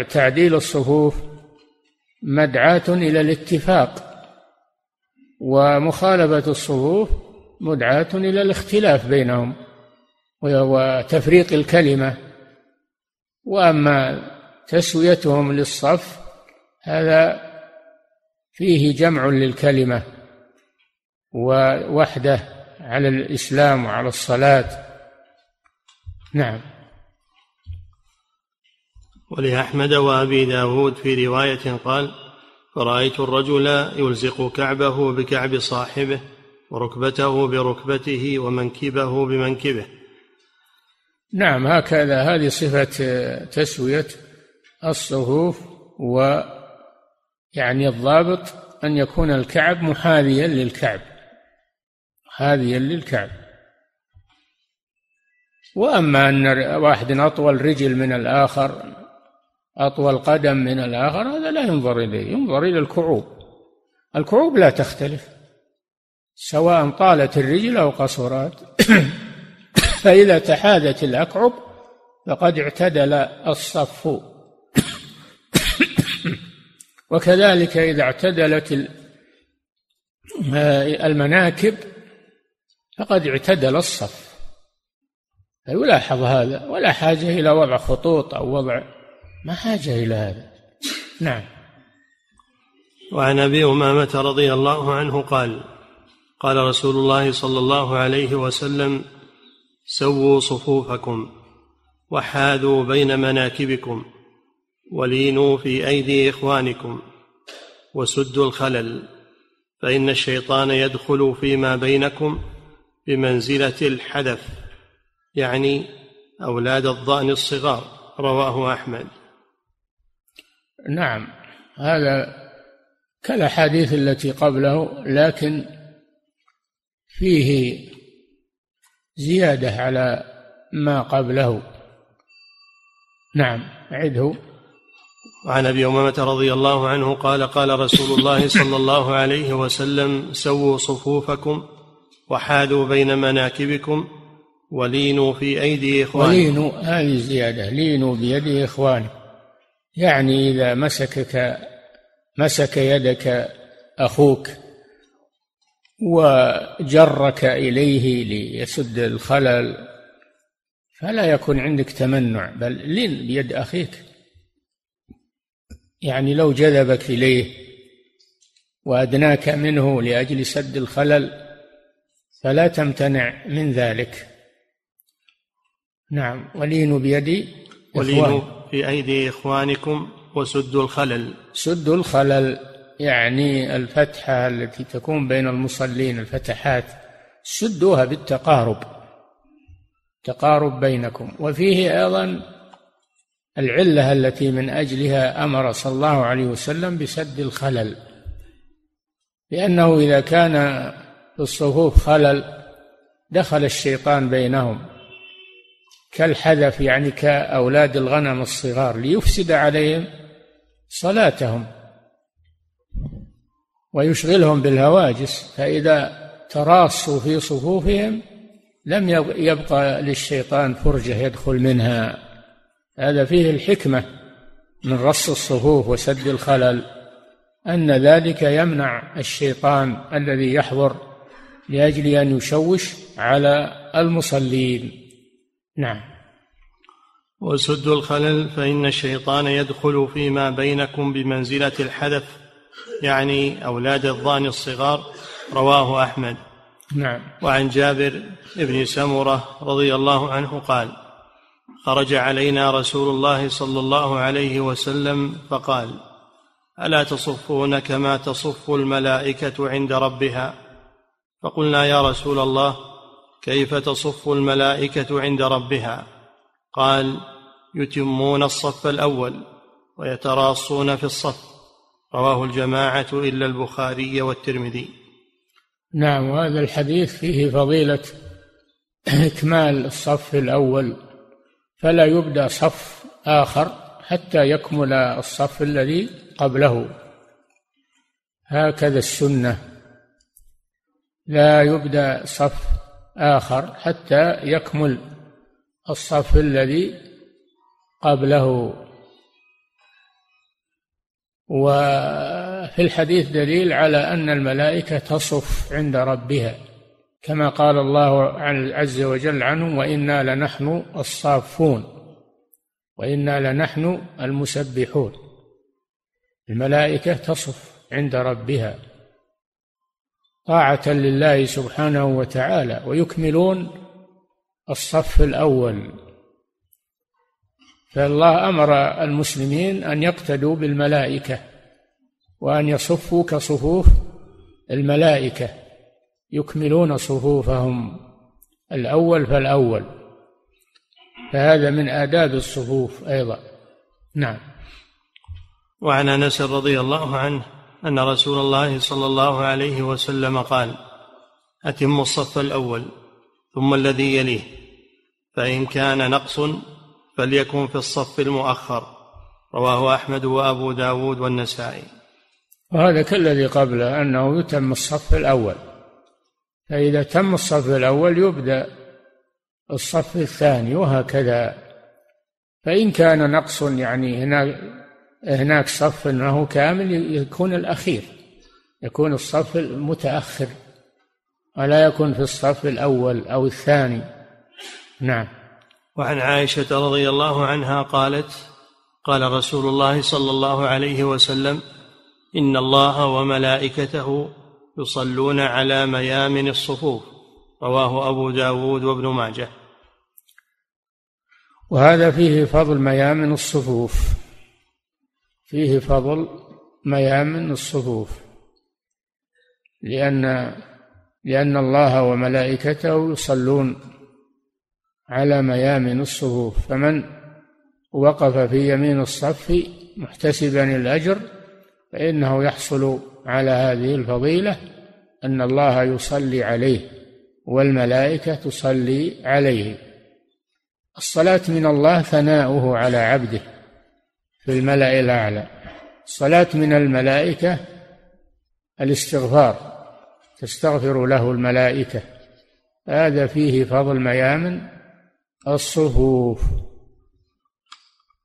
B: تعديل الصفوف مدعاة إلى الاتفاق ومخالفة الصفوف مدعاة إلى الاختلاف بينهم وتفريق الكلمة. وأما تسويتهم للصف هذا فيه جمع للكلمة ووحده على الإسلام وعلى الصلاة. نعم.
A: ولأحمد وأبي داود في رواية قال فرأيت الرجل يلزق كعبه بكعب صاحبه وركبته بركبته ومنكبه بمنكبه.
B: نعم هكذا. هذه صفة تسوية الصفوف و يعني الضابط أن يكون الكعب محاذيا للكعب. محاذيا للكعب. وأما أن واحد أطول رجل من الآخر أطول قدم من الآخر هذا لا ينظر إليه ينظر إلى الكعوب. الكعوب لا تختلف سواء طالت الرجل أو قصرت. [COUGHS] فإذا تحاذت الأكعب فقد اعتدل الصف. [COUGHS] وكذلك إذا اعتدلت المناكب فقد اعتدل الصف. فيلاحظ هذا ولا حاجة إلى وضع خطوط أو وضع ما حاجة إلى هذا. نعم.
A: وعن أبي أمامة رضي الله عنه قال قال رسول الله صلى الله عليه وسلم سووا صفوفكم وحاذوا بين مناكبكم ولينوا في أيدي إخوانكم وسدوا الخلل فإن الشيطان يدخل فيما بينكم بمنزلة الحدث يعني أولاد الضأن الصغار رواه أحمد.
B: نعم هذا كالأحاديث التي قبله لكن فيه زيادة على ما قبله. نعم عده.
A: وعن أبي أمامة رضي الله عنه قال قال رسول الله صلى الله عليه وسلم سووا صفوفكم وحاذوا بين مناكبكم ولينوا في أيدي إخوانكم.
B: ولينوا هذه زياده لينوا بيد إخوانكم. يعني إذا مسكك مسك يدك أخوك وجرك إليه ليسد الخلل فلا يكون عندك تمنع بل لن بيد أخيك. يعني لو جذبك إليه وأدناك منه لأجل سد الخلل فلا تمتنع من ذلك. نعم ولينوا بيدي
A: ولينوا في أيدي إخوانكم وسدوا الخلل.
B: سدوا الخلل يعني الفتحة التي تكون بين المصلين الفتحات سدوها بالتقارب. تقارب بينكم. وفيه أيضا العلة التي من أجلها أمر صلى الله عليه وسلم بسد الخلل. لأنه إذا كان في الصفوف خلل دخل الشيطان بينهم. كالحذف يعني كأولاد الغنم الصغار ليفسد عليهم صلاتهم ويشغلهم بالهواجس فإذا تراصوا في صفوفهم لم يبقى للشيطان فرجة يدخل منها. هذا فيه الحكمة من رص الصفوف وسد الخلل أن ذلك يمنع الشيطان الذي يحضر لأجل أن يشوش على المصلين. نعم.
A: وسد الخلل فإن الشيطان يدخل فيما بينكم بمنزلة الحدث يعني أولاد الضان الصغار رواه أحمد.
B: نعم.
A: وعن جابر بن سمرة رضي الله عنه قال خرج علينا رسول الله صلى الله عليه وسلم فقال ألا تصفون كما تصف الملائكة عند ربها؟ فقلنا يا رسول الله كيف تصف الملائكة عند ربها؟ قال يتمون الصف الأول ويتراصون في الصف. رواه الجماعة إلا البخاري والترمذي.
B: نعم وهذا الحديث فيه فضيلة إكمال الصف الأول. فلا يبدأ صف آخر حتى يكمل الصف الذي قبله. هكذا السنة. لا يبدأ صف آخر حتى يكمل الصف الذي قبله. وفي الحديث دليل على أن الملائكة تصف عند ربها كما قال الله عز وجل عنهم وإنا لنحن الصافون وإنا لنحن المسبحون الملائكة تصف عند ربها. طاعة لله سبحانه وتعالى ويكملون الصف الأول. فالله أمر المسلمين أن يقتدوا بالملائكة وأن يصفوا كصفوف الملائكة يكملون صفوفهم الأول فالأول. فهذا من آداب الصفوف أيضا. نعم.
A: وعن أنس رضي الله عنه أن رسول الله صلى الله عليه وسلم قال أتم الصف الأول ثم الذي يليه فإن كان نقص فليكن في الصف المؤخر. رواه أحمد وأبو داود والنسائي.
B: وهذا كالذي قبله أنه يتم الصف الأول. فإذا تم الصف الأول يبدأ الصف الثاني وهكذا. فإن كان نقص يعني هناك هناك صف أنه كامل يكون الأخير يكون الصف المتأخر ولا يكون في الصف الأول أو الثاني. نعم.
A: وعن عائشة رضي الله عنها قالت قال رسول الله صلى الله عليه وسلم إن الله وملائكته يصلون على ميامن الصفوف. رواه أبو داود وابن ماجه.
B: وهذا فيه فضل ميامن الصفوف. فيه فضل ميامن الصفوف. لأن لأن الله وملائكته يصلون على ميامن الصفوف. فمن وقف في يمين الصف محتسبا الأجر فإنه يحصل على هذه الفضيلة أن الله يصلي عليه والملائكة تصلي عليه. الصلاة من الله ثناؤه على عبده. في الملأ الأعلى. الصلاة من الملائكة الاستغفار تستغفر له الملائكة. هذا فيه فضل ميامن الصفوف.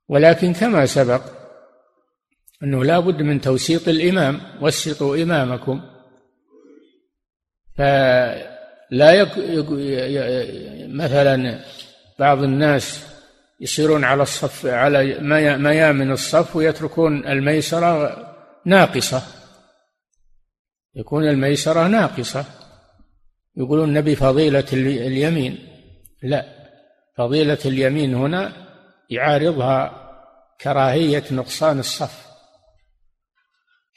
B: ولكن كما سبق أنه لا بد من توسيط الإمام وسطوا إمامكم. فلا يك... يك... مثلا بعض الناس يصيرون على الصف على ميامن الصف ويتركون الميسرة ناقصة. يكون الميسرة ناقصة. يقولون نبي فضيلة اليمين. لا فضيلة اليمين هنا يعارضها كراهية نقصان الصف.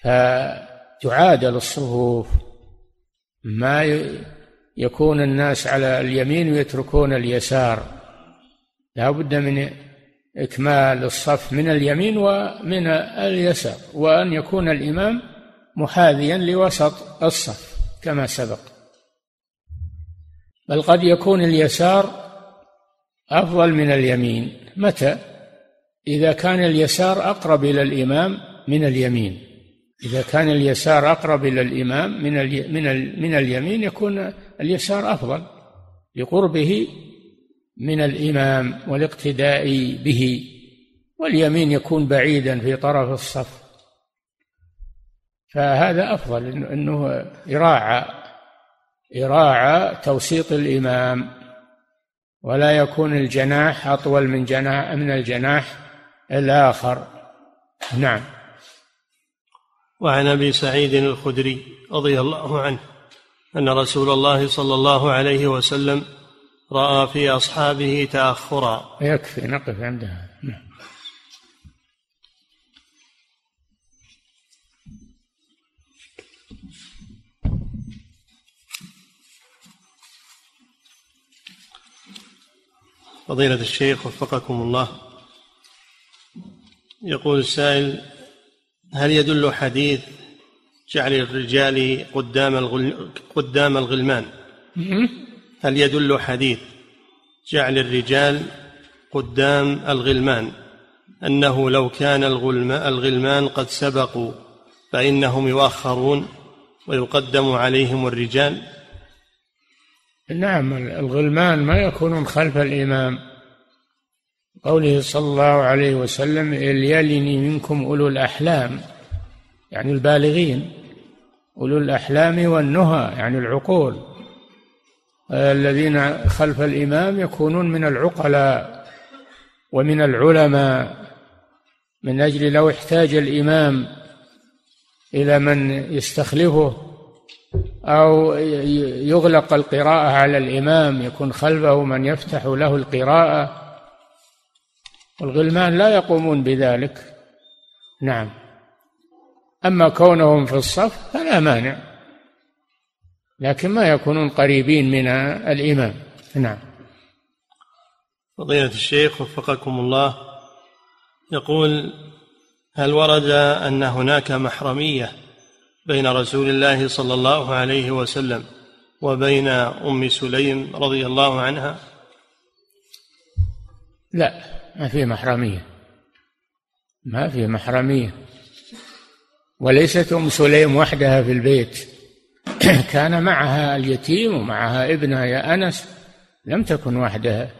B: فتعادل الصفوف. ما يكون الناس على اليمين ويتركون اليسار. لا بد من إكمال الصف من اليمين ومن اليسار وأن يكون الإمام محاذيا لوسط الصف كما سبق. بل قد يكون اليسار أفضل من اليمين. متى؟ إذا كان اليسار أقرب إلى الإمام من اليمين. إذا كان اليسار أقرب إلى الإمام من من من اليمين يكون اليسار أفضل لقربه من الإمام والاقتداء به واليمين يكون بعيدا في طرف الصف. فهذا أفضل أنه يراعى يراعى توسيط الإمام ولا يكون الجناح أطول من جناح من الجناح الآخر. نعم.
A: وعن أبي سعيد الخدري رضي الله عنه أن رسول الله صلى الله عليه وسلم رأى في أصحابه تأخرا.
B: يكفي نقف عندها. نعم.
A: فضيلة الشيخ وفقكم الله. يقول السائل هل يدل حديث جعل الرجال قدام الغل... قدام الغلمان؟ هل يدل حديث جعل الرجال قدام الغلمان أنه لو كان الغلمان قد سبقوا فإنهم يؤخرون ويقدم عليهم الرجال؟
B: نعم الغلمان ما يكونون خلف الإمام. قوله صلى الله عليه وسلم ليلني منكم أولو الأحلام يعني البالغين أولو الأحلام والنهى يعني العقول. الذين خلف الإمام يكونون من العقلاء ومن العلماء من أجل لو احتاج الإمام إلى من يستخلفه أو يغلق القراءة على الإمام يكون خلفه من يفتح له القراءة. والغلمان لا يقومون بذلك. نعم. أما كونهم في الصف فلا مانع. لكن ما يكونون قريبين من الإمام. نعم.
A: فضيلة الشيخ وفقكم الله يقول هل ورد أن هناك محرمية بين رسول الله صلى الله عليه وسلم وبين أم سليم رضي الله عنها؟
B: لا ما في محرمية. ما في محرمية. وليست أم سليم وحدها في البيت. كان معها اليتيم ومعها ابنها يا أنس لم تكن وحدها.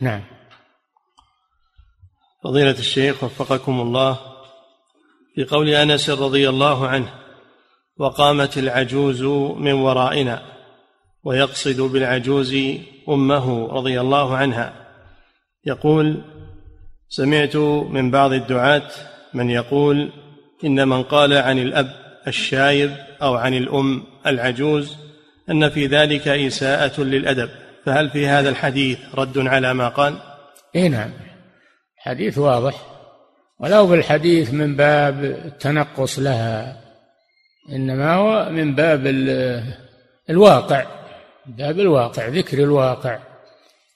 B: نعم.
A: فضيلة الشيخ وفقكم الله في قول أنس رضي الله عنه وقامت العجوز من ورائنا ويقصد بالعجوز أمه رضي الله عنها. يقول سمعت من بعض الدعاة من يقول إن من قال عن الأب الشايب أو عن الأم العجوز أن في ذلك إساءة للأدب. فهل في هذا الحديث رد على ما قال؟
B: إيه نعم. حديث واضح. ولو بالحديث من باب التنقص لها إنما هو من باب الواقع باب الواقع ذكر الواقع.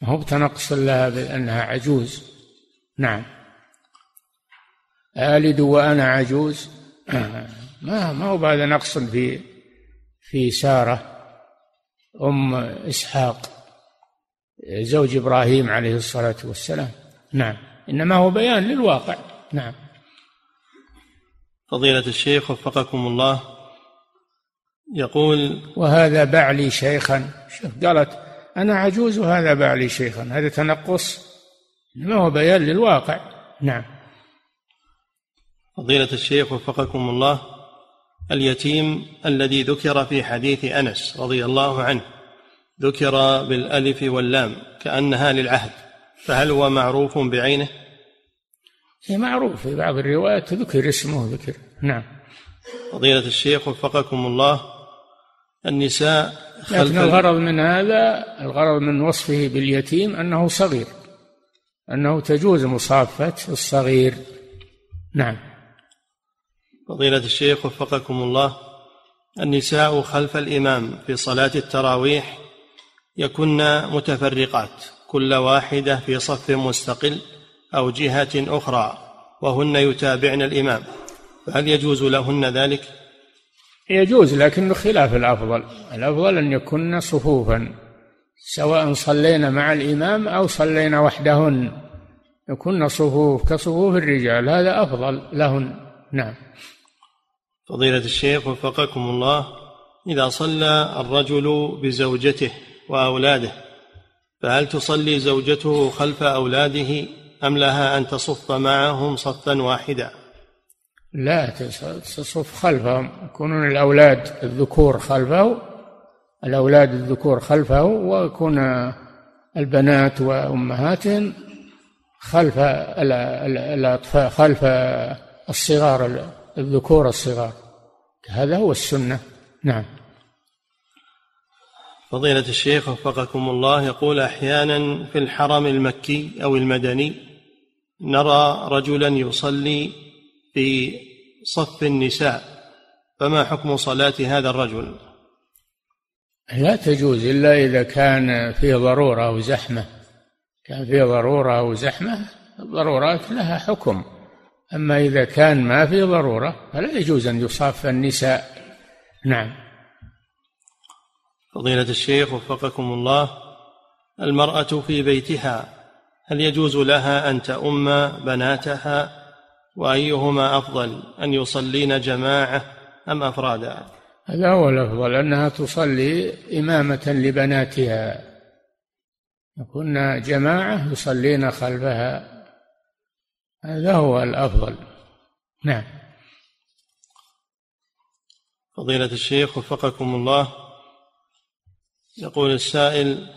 B: هو بتنقص لها بأنها عجوز. نعم. آلد وأنا عجوز. [CLEARS THROAT] ما ما هو بعد نقص في في سارة أم إسحاق زوج إبراهيم عليه الصلاة والسلام. نعم. إنما هو بيان للواقع. نعم.
A: فضيلة الشيخ وفقكم الله يقول
B: وهذا بعلي شيخا. قالت أنا عجوز وهذا بعلي شيخا. هذا تنقص. إنما هو بيان للواقع. نعم.
A: فضيلة الشيخ وفقكم الله اليتيم الذي ذكر في حديث أنس رضي الله عنه ذكر بالألف واللام كأنها للعهد فهل هو معروف بعينه؟
B: هي معروف في بعض الروايات ذكر اسمه ذكر. نعم.
A: فضيلة الشيخ وفقكم الله النساء
B: لكن الغرض من هذا الغرض من وصفه باليتيم أنه صغير أنه تجوز مصافة الصغير. نعم.
A: فضيلة الشيخ وفقكم الله النساء خلف الإمام في صلاة التراويح يكن متفرقات كل واحدة في صف مستقل أو جهة أخرى وهن يتابعن الإمام. فهل يجوز لهن ذلك؟
B: يجوز لكنه خلاف الأفضل. الأفضل أن يكن صفوفا سواء صلينا مع الإمام أو صلينا وحدهن. يكن صفوف كصفوف الرجال هذا أفضل لهن. نعم.
A: فضيلة الشيخ وفقكم الله إذا صلى الرجل بزوجته وأولاده فهل تصلي زوجته خلف أولاده أم لها أن تصف معهم صفا واحدا؟
B: لا تصف خلفهم. يكونون الأولاد الذكور خلفه الأولاد الذكور خلفه ويكون البنات وأمهاتهم خلف الأطفال خلف الصغار الذكور الصغار. هذا هو السنة. نعم.
A: فضيلة الشيخ وفقكم الله يقول أحيانا في الحرم المكي أو المدني نرى رجلا يصلي في صف النساء فما حكم صلاة هذا الرجل؟
B: لا تجوز إلا إذا كان في ضرورة أو زحمة. كان في ضرورة أو زحمة الضرورات لها حكم. أما إذا كان ما في ضرورة فلا يجوز أن يصاف النساء. نعم.
A: فضيلة الشيخ وفقكم الله المرأة في بيتها هل يجوز لها أن تؤم بناتها؟ وأيهما أفضل أن يصلين جماعة أم أفرادا؟
B: هذا هو الأفضل أنها تصلي إمامة لبناتها. يكون جماعة يصلين خلفها. هذا هو الأفضل. نعم.
A: فضيلة الشيخ وفقكم الله يقول السائل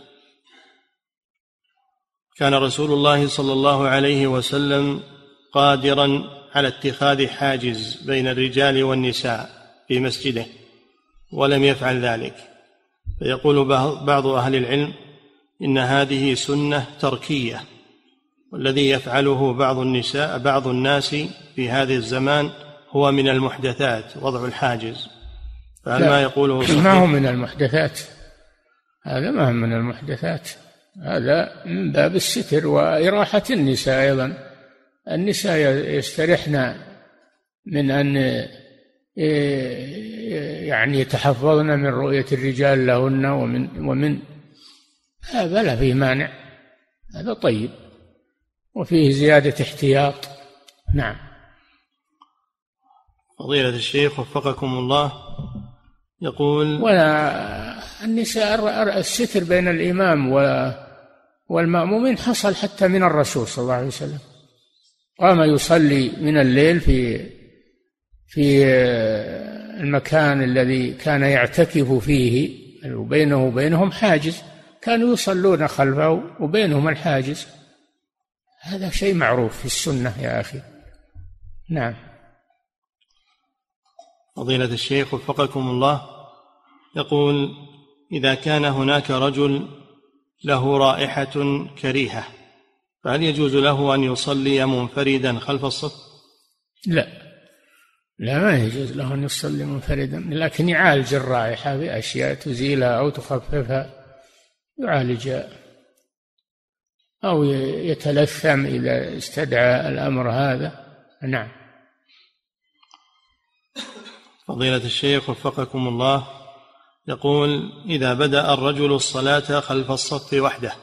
A: كان رسول الله صلى الله عليه وسلم قادرا على اتخاذ حاجز بين الرجال والنساء في مسجده ولم يفعل ذلك. فيقول بعض أهل العلم إن هذه سنة تركية. والذي يفعله بعض النساء بعض الناس في هذا الزمان هو من المحدثات وضع الحاجز. فهل ما يقوله
B: صحيح؟ ما هو من المحدثات؟ هذا ما هو من المحدثات. هذا من باب الستر وإراحة النساء أيضا. النساء يسترحن من أن يعني يتحفظن من رؤية الرجال لهن ومن ومن هذا لا فيه مانع. هذا طيب. وفيه زيادة احتياط. نعم.
A: فضيلة الشيخ وفقكم الله يقول
B: ولا النساء الستر بين الإمام والمأمومين حصل حتى من الرسول صلى الله عليه وسلم. قام يصلي من الليل في في المكان الذي كان يعتكف فيه وبينه وبينهم حاجز. كانوا يصلون خلفه وبينهم الحاجز. هذا شيء معروف في السنة يا أخي. نعم.
A: فضيلة الشيخ وفقكم الله يقول إذا كان هناك رجل له رائحة كريهة فهل يجوز له أن يصلي منفردا خلف الصف؟
B: لا. لا ما يجوز له أن يصلي منفردا لكن يعالج الرائحة بأشياء تزيلها أو تخففها يعالجها. أو يتلثم إذا استدعى الأمر هذا. نعم.
A: فضيلة الشيخ وفقكم الله يقول إذا بدأ الرجل الصلاة خلف الصف وحده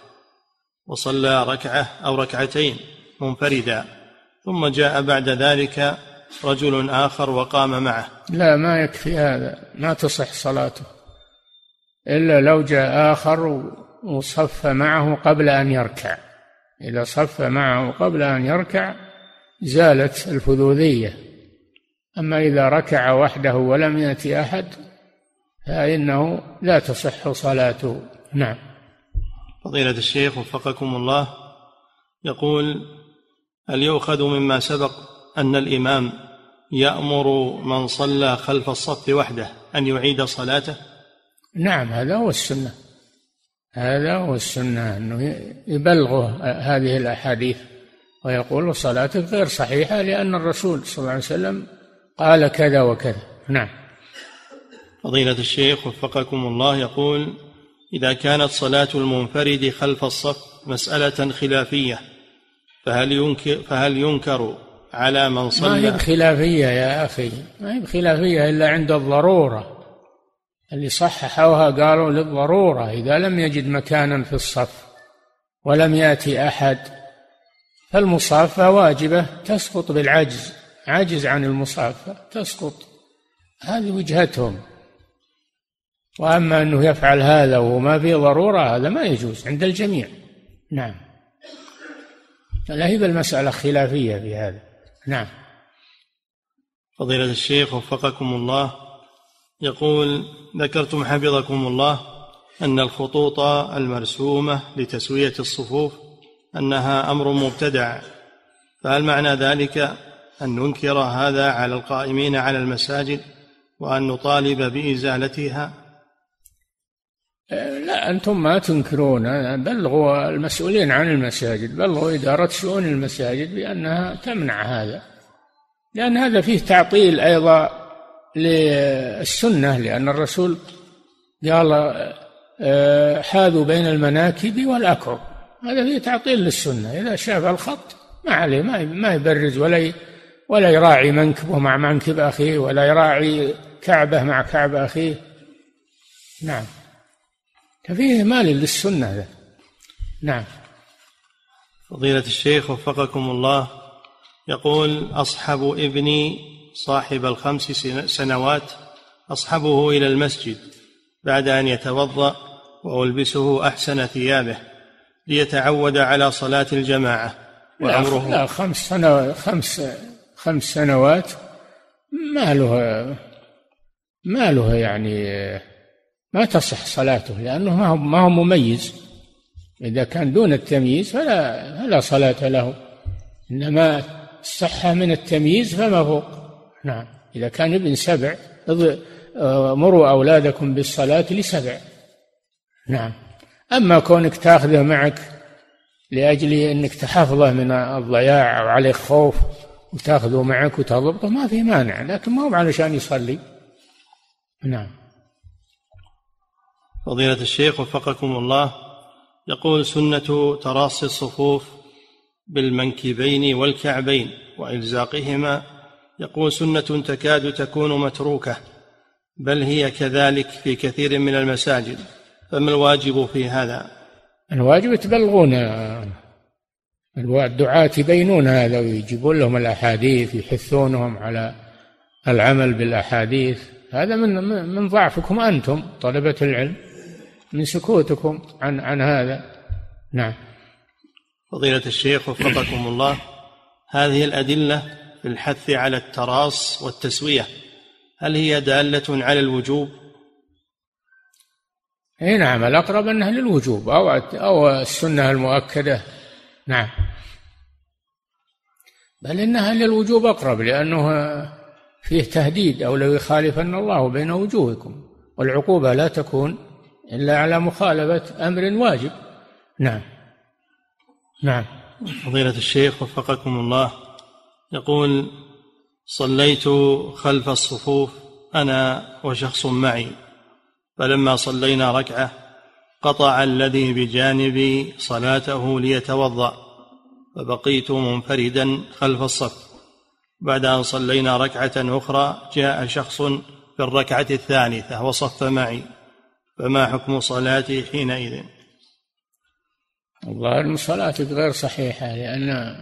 A: وصلى ركعة أو ركعتين منفردا ثم جاء بعد ذلك رجل آخر وقام معه.
B: لا ما يكفي هذا. ما تصح صلاته. إلا لو جاء آخر وصف معه قبل أن يركع. إذا صف معه قبل أن يركع زالت الفذوذية. أما إذا ركع وحده ولم يأتي أحد فإنه لا تصح صلاته. نعم.
A: فضيلة الشيخ وفقكم الله يقول هل يؤخذ مما سبق أن الإمام يأمر من صلى خلف الصف وحده أن يعيد صلاته؟
B: نعم هذا هو السنة. هذا هو السنة أنه يبلغه هذه الأحاديث ويقول صلاتك غير صحيحة لأن الرسول صلى الله عليه وسلم قال كذا وكذا. نعم.
A: فضيلة الشيخ وفقكم الله يقول إذا كانت صلاة المنفرد خلف الصف مسألة خلافية فهل ينكر فهل ينكر على من صلى؟
B: ما هي بخلافية يا أخي ما هي بخلافية إلا عند الضرورة. اللي صححوها قالوا للضرورة إذا لم يجد مكانا في الصف ولم يأتي أحد فالمصافة واجبة تسقط بالعجز عجز عن المصافة تسقط. هذه وجهتهم. وأما أنه يفعل هذا وما في ضرورة هذا ما يجوز عند الجميع. نعم. هي المسألة خلافية في هذا. نعم.
A: فضيلة الشيخ وفقكم الله. يقول ذكرتم حفظكم الله أن الخطوط المرسومة لتسوية الصفوف أنها أمر مبتدع فهل معنى ذلك أن ننكر هذا على القائمين على المساجد وأن نطالب بإزالتها؟
B: لا أنتم ما تنكرون. بلغوا المسؤولين عن المساجد. بلغوا إدارة شؤون المساجد بأنها تمنع هذا. لأن هذا فيه تعطيل أيضا للسنة لأن الرسول قال آه، حاذوا بين المناكب والأكعب هذا فيه تعطيل للسنة. إذا شاف الخط ما عليه ما يبرز ولا ولا يراعي منكبه مع منكب أخيه ولا يراعي كعبة مع كعب أخيه. نعم. ففيه مال للسنة هذا. نعم.
A: فضيلة الشيخ وفقكم الله يقول أصحب ابني صاحب الخمس سنوات أصحبه إلى المسجد بعد أن يتوضأ وألبسه أحسن ثيابه ليتعود على صلاة الجماعة
B: وعمره. لا خمس سنوات خمس خمس سنوات ما له ما له يعني ما تصح صلاته لأنه ما هو ما هو مميز. إذا كان دون التمييز فلا فلا صلاة له. إنما الصحة من التمييز فما فوق. نعم. إذا كان ابن سبع مروا أولادكم بالصلاة لسبع. نعم. أما كونك تاخذه معك لأجل أنك تحفظه من الضياع أو عليه خوف وتاخذه معك وتضبطه ما في مانع لكن ما هو علشان يصلي. نعم.
A: فضيلة الشيخ وفقكم الله يقول سنة تراصي الصفوف بالمنكبين والكعبين وإلزاقهما يقول سنة تكاد تكون متروكة بل هي كذلك في كثير من المساجد فما الواجب في هذا؟
B: الواجب تبلغون الدعاة يبينون هذا ويجيبون لهم الأحاديث يحثونهم على العمل بالأحاديث. هذا من من ضعفكم أنتم طلبة العلم من سكوتكم عن عن هذا. نعم.
A: فضيلة الشيخ وفقكم الله. هذه الأدلة في الحث على التراص والتسوية. هل هي دالة على الوجوب؟
B: إي نعم الأقرب أنها للوجوب أو أو السنة المؤكدة. نعم. بل إنها للوجوب أقرب لأنه فيه تهديد أو لو يخالفن الله بين وجوهكم. والعقوبة لا تكون إلا على مخالفة أمر واجب. نعم. نعم.
A: فضيلة الشيخ وفقكم الله. يقول صليت خلف الصفوف أنا وشخص معي فلما صلينا ركعة قطع الذي بجانبي صلاته ليتوضأ فبقيت منفردا خلف الصف. بعد أن صلينا ركعة أخرى جاء شخص في الركعة الثالثة وصف معي فما حكم صلاتي حينئذ؟
B: الظاهر ان صلاتك غير صحيحة لأن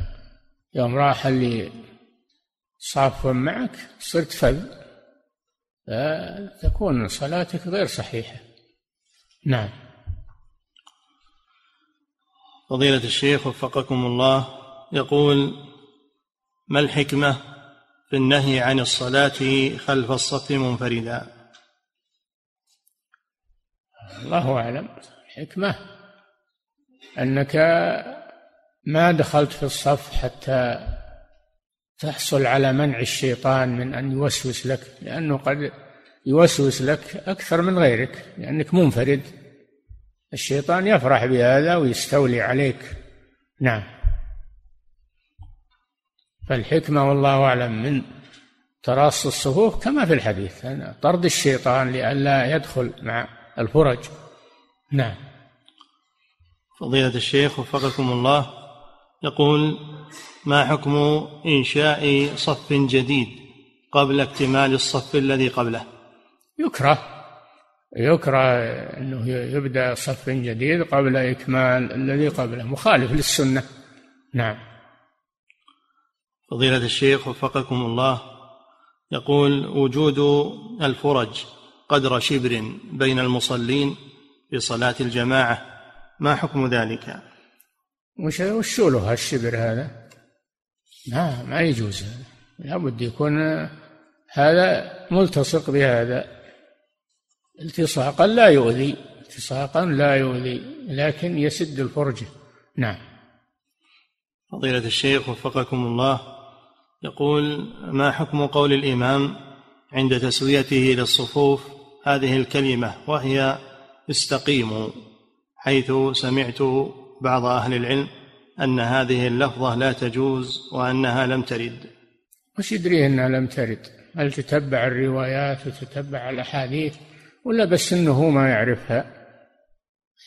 B: يوم راح اللي صاف معك صرت فذ فتكون صلاتك غير صحيحة. نعم.
A: فضيلة الشيخ وفقكم الله يقول ما الحكمة في النهي عن الصلاة خلف الصف منفردا؟
B: الله أعلم. الحكمة أنك ما دخلت في الصف حتى تحصل على منع الشيطان من أن يوسوس لك لأنه قد يوسوس لك أكثر من غيرك لأنك منفرد. الشيطان يفرح بهذا ويستولي عليك. نعم. فالحكمة والله أعلم من تراص الصفوف كما في الحديث طرد الشيطان لئلا يدخل مع الفرج. نعم.
A: فضيلة الشيخ وفقكم الله. يقول ما حكم إنشاء صف جديد قبل اكتمال الصف الذي قبله؟
B: يكره. يكره أنه يبدأ صف جديد قبل إكمال الذي قبله مخالف للسنة. نعم.
A: فضيلة الشيخ وفقكم الله يقول وجود الفرج قدر شبر بين المصلين في صلاة الجماعة ما حكم ذلك؟
B: وش وش له هالشبر هذا؟ ما ما يجوز. لابد يكون هذا ملتصق بهذا. التصاقا لا يؤذي. التصاقا لا يؤذي لكن يسد الفرجة. نعم.
A: فضيلة الشيخ وفقكم الله يقول ما حكم قول الإمام عند تسويته للصفوف هذه الكلمة وهي استقيموا حيث سمعت بعض أهل العلم أن هذه اللفظة لا تجوز وأنها لم ترد.
B: وش يدري أنها لم ترد؟ هل تتبع الروايات وتتبع الأحاديث ولا بس أنه ما يعرفها؟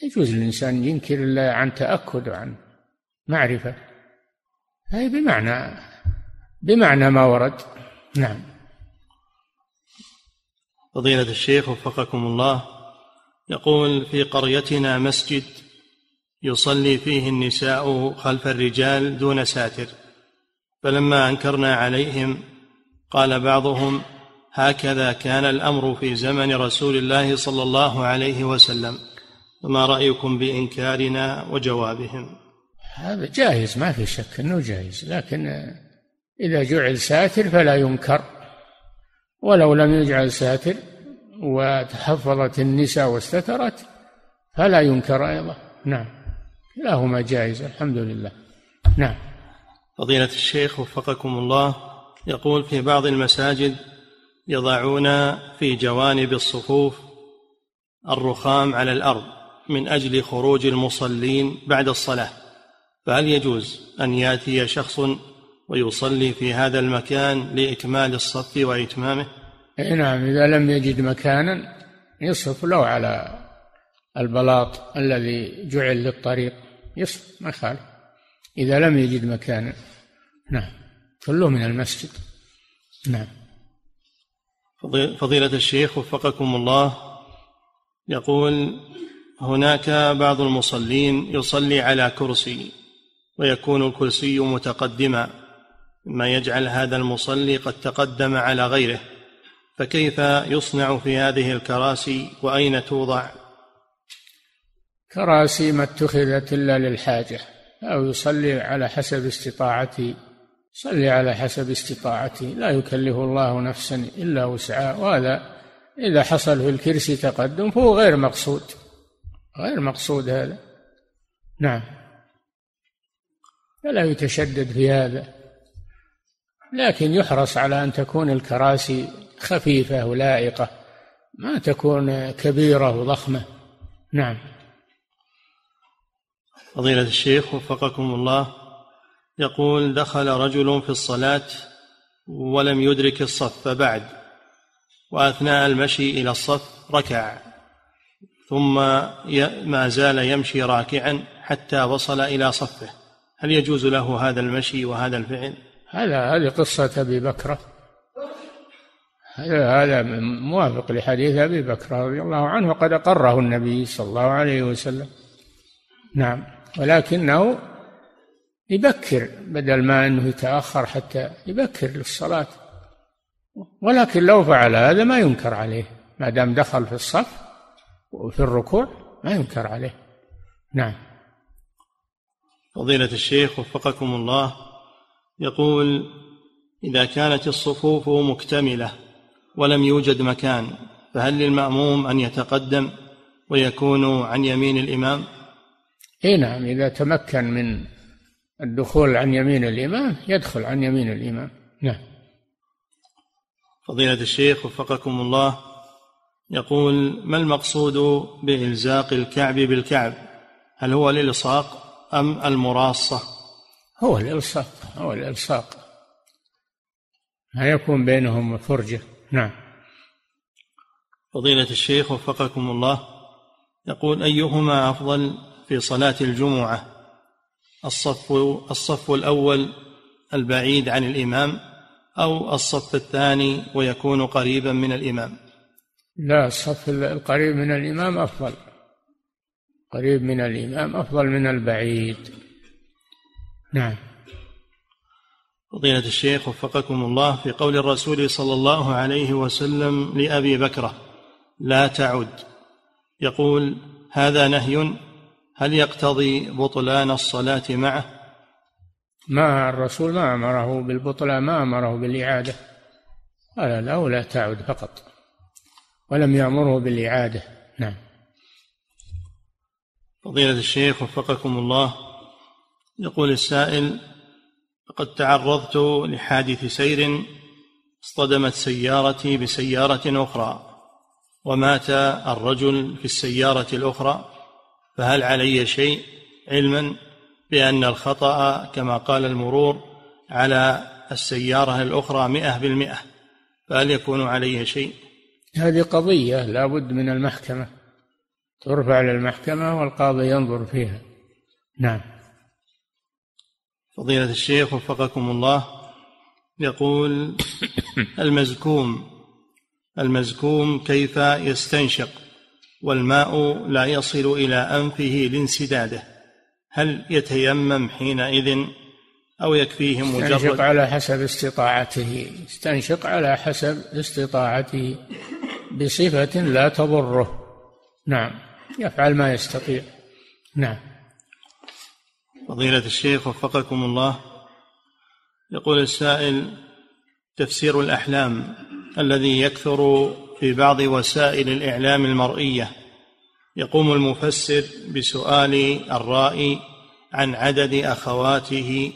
B: يجوز الإنسان ينكر إلا عن تأكد وعن معرفة. هي بمعنى بمعنى ما ورد. نعم.
A: فضيلة الشيخ وفقكم الله يقول في قريتنا مسجد يصلي فيه النساء خلف الرجال دون ساتر. فلما أنكرنا عليهم قال بعضهم هكذا كان الأمر في زمن رسول الله صلى الله عليه وسلم. فما رأيكم بإنكارنا وجوابهم؟
B: هذا جائز ما في شك إنه جائز. لكن إذا جعل ساتر فلا ينكر. ولو لم يجعل ساتر وتحفظت النساء واستترت فلا ينكر أيضا. نعم. كلاهما جائز الحمد لله. نعم.
A: فضيلة الشيخ وفقكم الله يقول في بعض المساجد يضعون في جوانب الصفوف الرخام على الأرض من أجل خروج المصلين بعد الصلاة. فهل يجوز أن يأتي شخص ويصلي في هذا المكان لإكمال الصف وإتمامه؟
B: إي نعم إذا لم يجد مكانا يصرف له على البلاط الذي جعل للطريق. يصرف ما يخالف. إذا لم يجد مكانا نعم. كله من المسجد. نعم.
A: فضيلة الشيخ وفقكم الله يقول هناك بعض المصلين يصلي على كرسي ويكون الكرسي متقدما مما يجعل هذا المصلي قد تقدم على غيره فكيف يصنع في هذه الكراسي وأين توضع؟
B: كراسي ما اتخذت إلا للحاجة أو يصلي على حسب استطاعته صلي على حسب استطاعته لا يكلف الله نفسا إلا وسعها. وهذا إذا حصل في الكرسي تقدم فهو غير مقصود. غير مقصود هذا. نعم. فلا يتشدد في هذا. لكن يحرص على أن تكون الكراسي خفيفة ولائقة ما تكون كبيرة وضخمة. نعم.
A: فضيلة الشيخ وفقكم الله يقول دخل رجل في الصلاة ولم يدرك الصف بعد وأثناء المشي إلى الصف ركع ثم ما زال يمشي راكعا حتى وصل إلى صفه. هل يجوز له هذا المشي وهذا الفعل؟
B: هذا هذه قصة أبي بكرة هذا هذا موافق لحديث أبي بكر رضي الله عنه وقد أقره النبي صلى الله عليه وسلم. نعم. ولكنه يبكر بدل ما أنه يتأخر حتى يبكر للصلاة. ولكن لو فعل هذا ما ينكر عليه. ما دام دخل في الصف وفي الركوع ما ينكر عليه. نعم.
A: فضيلة الشيخ وفقكم الله يقول إذا كانت الصفوف مكتملة ولم يوجد مكان فهل للمأموم أن يتقدم ويكون عن يمين الإمام؟
B: اي نعم إذا تمكن من الدخول عن يمين الإمام يدخل عن يمين الإمام. نعم.
A: فضيلة الشيخ وفقكم الله يقول ما المقصود بإلزاق الكعب بالكعب؟ هل هو الإلصاق أم المراصة؟
B: هو الإلصاق هو الإلصاق. ما يكون بينهم فرجة؟ نعم.
A: فضيلة الشيخ وفقكم الله يقول أيهما أفضل في صلاة الجمعة. الصف الصف الأول البعيد عن الإمام أو الصف الثاني ويكون قريبا من الإمام.
B: لا الصف القريب من الإمام أفضل. قريب من الإمام أفضل من البعيد. نعم.
A: فضيلة الشيخ وفقكم الله في قول الرسول صلى الله عليه وسلم لأبي بكرة لا تعد. يقول هذا نهي هل يقتضي بطلان الصلاة معه؟
B: ما الرسول ما أمره بالبطلان ما أمره بالإعادة. قال لا تعد فقط. ولم يأمره بالإعادة. نعم.
A: فضيلة الشيخ وفقكم الله يقول السائل لقد تعرضت لحادث سير اصطدمت سيارتي بسيارة أخرى ومات الرجل في السيارة الأخرى. فهل علي شيء علما بأن الخطأ كما قال المرور على السيارة الأخرى مئة بالمئة فهل يكون علي شيء؟
B: هذه قضية لا بد من المحكمة. ترفع للمحكمة والقاضي ينظر فيها. نعم.
A: فضيلة الشيخ وفقكم الله يقول المزكوم المزكوم كيف يستنشق؟ والماء لا يصل إلى أنفه لانسداده. هل يتيمم حينئذ أو يكفيه مجرد؟
B: يستنشق على حسب استطاعته. يستنشق على حسب استطاعته بصفة لا تضره. نعم. يفعل ما يستطيع. نعم.
A: فضيلة الشيخ وفقكم الله يقول السائل تفسير الأحلام الذي يكثر في بعض وسائل الإعلام المرئية. يقوم المفسر بسؤال الرائي عن عدد أخواته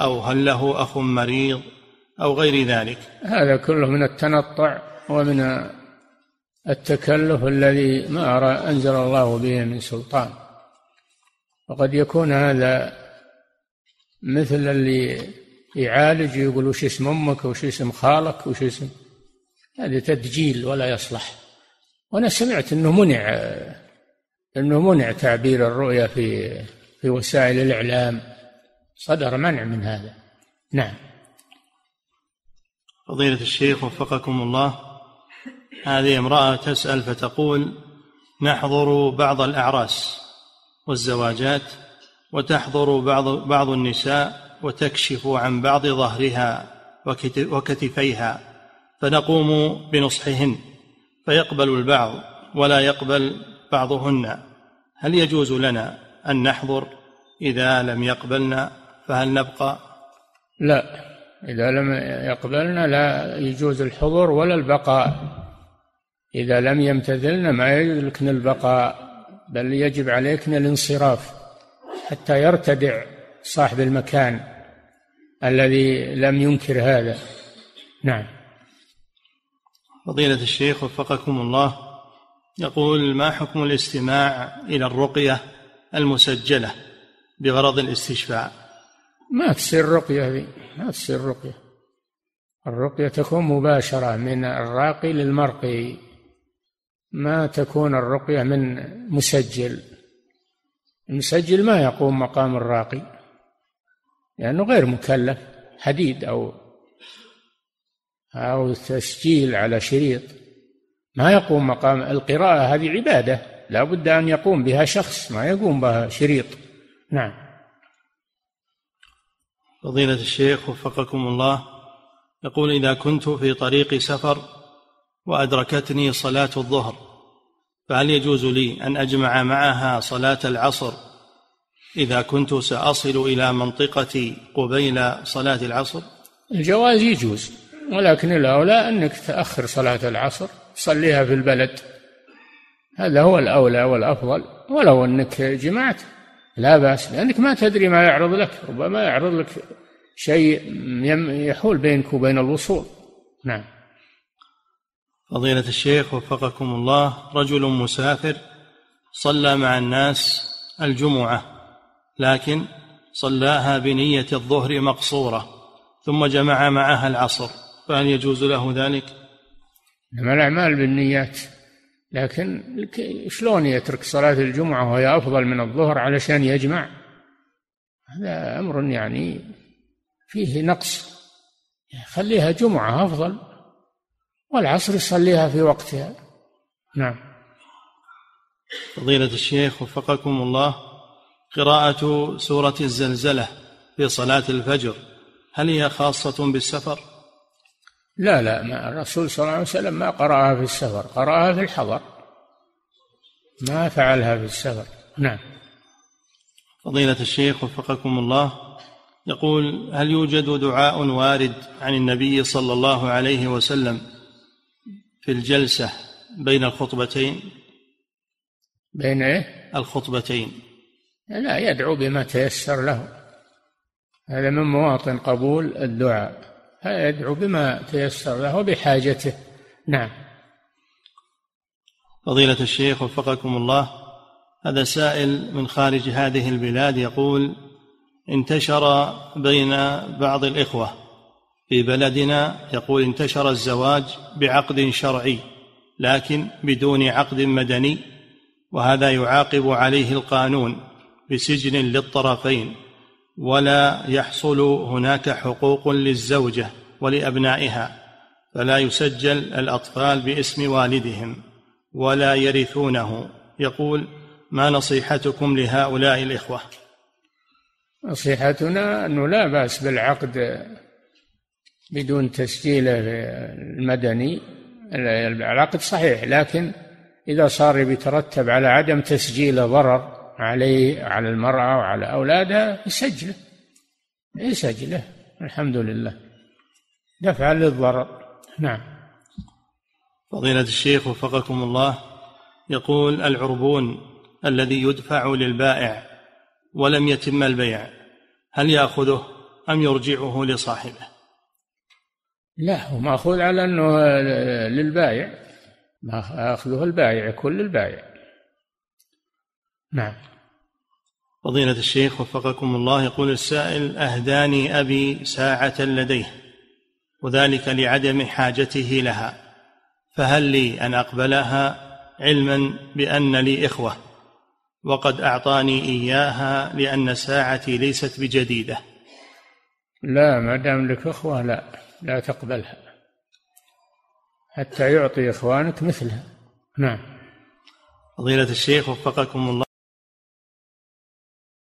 A: أو هل له أخ مريض أو غير ذلك.
B: هذا كله من التنطع ومن التكلف الذي ما أرى أنزل الله به من سلطان. وقد يكون هذا مثل اللي يعالج يقول وش اسم أمك وش اسم خالك وش اسم هذا تدجيل ولا يصلح. وأنا سمعت إنه منع إنه منع تعبير الرؤيا في في وسائل الإعلام. صدر منع من هذا. نعم.
A: فضيلة الشيخ وفقكم الله. هذه امرأة تسأل فتقول نحضر بعض الأعراس والزواجات وتحضر بعض بعض النساء وتكشف عن بعض ظهرها وكتفيها. فنقوم بنصحهن فيقبل البعض ولا يقبل بعضهن. هل يجوز لنا أن نحضر؟ إذا لم يقبلنا فهل نبقى؟
B: لا. إذا لم يقبلنا لا يجوز الحضور ولا البقاء. إذا لم يمتثلن ما يجوز لكن البقاء بل يجب عليكن الانصراف حتى يرتدع صاحب المكان الذي لم ينكر هذا. نعم.
A: فضيلة الشيخ وفقكم الله يقول ما حكم الاستماع إلى الرقية المسجلة بغرض الاستشفاء؟
B: ما تصير رقية ما تصير رقية الرقية تكون مباشرة من الراقي للمرقي. ما تكون الرقية من مسجل. المسجل ما يقوم مقام الراقي لأنه غير مكلف حديد أو أو تسجيل على شريط. ما يقوم مقام القراءة هذه عبادة. لا بد أن يقوم بها شخص ما يقوم بها شريط. نعم.
A: فضيلة الشيخ وفقكم الله. يقول إذا كنت في طريق سفر وأدركتني صلاة الظهر فهل يجوز لي أن أجمع معها صلاة العصر؟ إذا كنت سأصل إلى منطقتي قبيل صلاة العصر؟
B: الجواز يجوز. ولكن الأولى أنك تأخر صلاة العصر تصليها في البلد. هذا هو الأولى والأفضل ولو أنك جمعت. لا بأس لأنك ما تدري ما يعرض لك ربما يعرض لك شيء يحول بينك وبين الوصول. نعم.
A: فضيلة الشيخ وفقكم الله رجل مسافر صلى مع الناس الجمعة لكن صلاها بنية الظهر مقصورة ثم جمع معها العصر. فهل يجوز له ذلك؟
B: إنما الأعمال بالنيات. لكن شلون يترك صلاة الجمعة وهي أفضل من الظهر علشان يجمع؟ هذا أمر يعني فيه نقص. خليها جمعة أفضل والعصر يصليها في وقتها. نعم.
A: فضيلة الشيخ وفقكم الله قراءة سورة الزلزلة في صلاة الفجر هل هي خاصة بالسفر؟
B: لا لا ما الرسول صلى الله عليه وسلم ما قرأها في السفر قرأها في الحضر. ما فعلها في السفر. نعم.
A: فضيلة الشيخ وفقكم الله يقول هل يوجد دعاء وارد عن النبي صلى الله عليه وسلم في الجلسة بين الخطبتين؟
B: بين إيه؟
A: الخطبتين.
B: لا يدعو بما تيسر له. هذا من مواطن قبول الدعاء. يدعو بما تيسر له وبحاجته. نعم.
A: فضيلة الشيخ وفقكم الله هذا سائل من خارج هذه البلاد يقول انتشر بين بعض الإخوة في بلدنا يقول انتشر الزواج بعقد شرعي لكن بدون عقد مدني وهذا يعاقب عليه القانون بسجن للطرفين. ولا يحصل هناك حقوق للزوجة ولأبنائها فلا يسجل الأطفال باسم والدهم ولا يرثونه. يقول ما نصيحتكم لهؤلاء الإخوة؟
B: نصيحتنا أنه لا بأس بالعقد بدون تسجيله المدني. العقد صحيح لكن إذا صار بيترتب على عدم تسجيله ضرر عليه على المرأة وعلى أولادها يسجله يسجله. الحمد لله. دفعا للضرر. نعم.
A: فضيلة الشيخ وفقكم الله يقول العربون الذي يدفع للبائع ولم يتم البيع هل يأخذه أم يرجعه لصاحبه؟
B: لا هو مأخوذ على أنه للبائع. ما أخذه البائع كل البائع. نعم.
A: فضيلة الشيخ وفقكم الله يقول السائل أهداني أبي ساعة لديه وذلك لعدم حاجته لها فهل لي أن أقبلها علما بأن لي إخوة وقد أعطاني إياها لأن ساعتي ليست بجديدة؟
B: لا ما دام لك إخوة لا لا تقبلها حتى يعطي إخوانك مثلها. نعم.
A: فضيلة الشيخ وفقكم الله.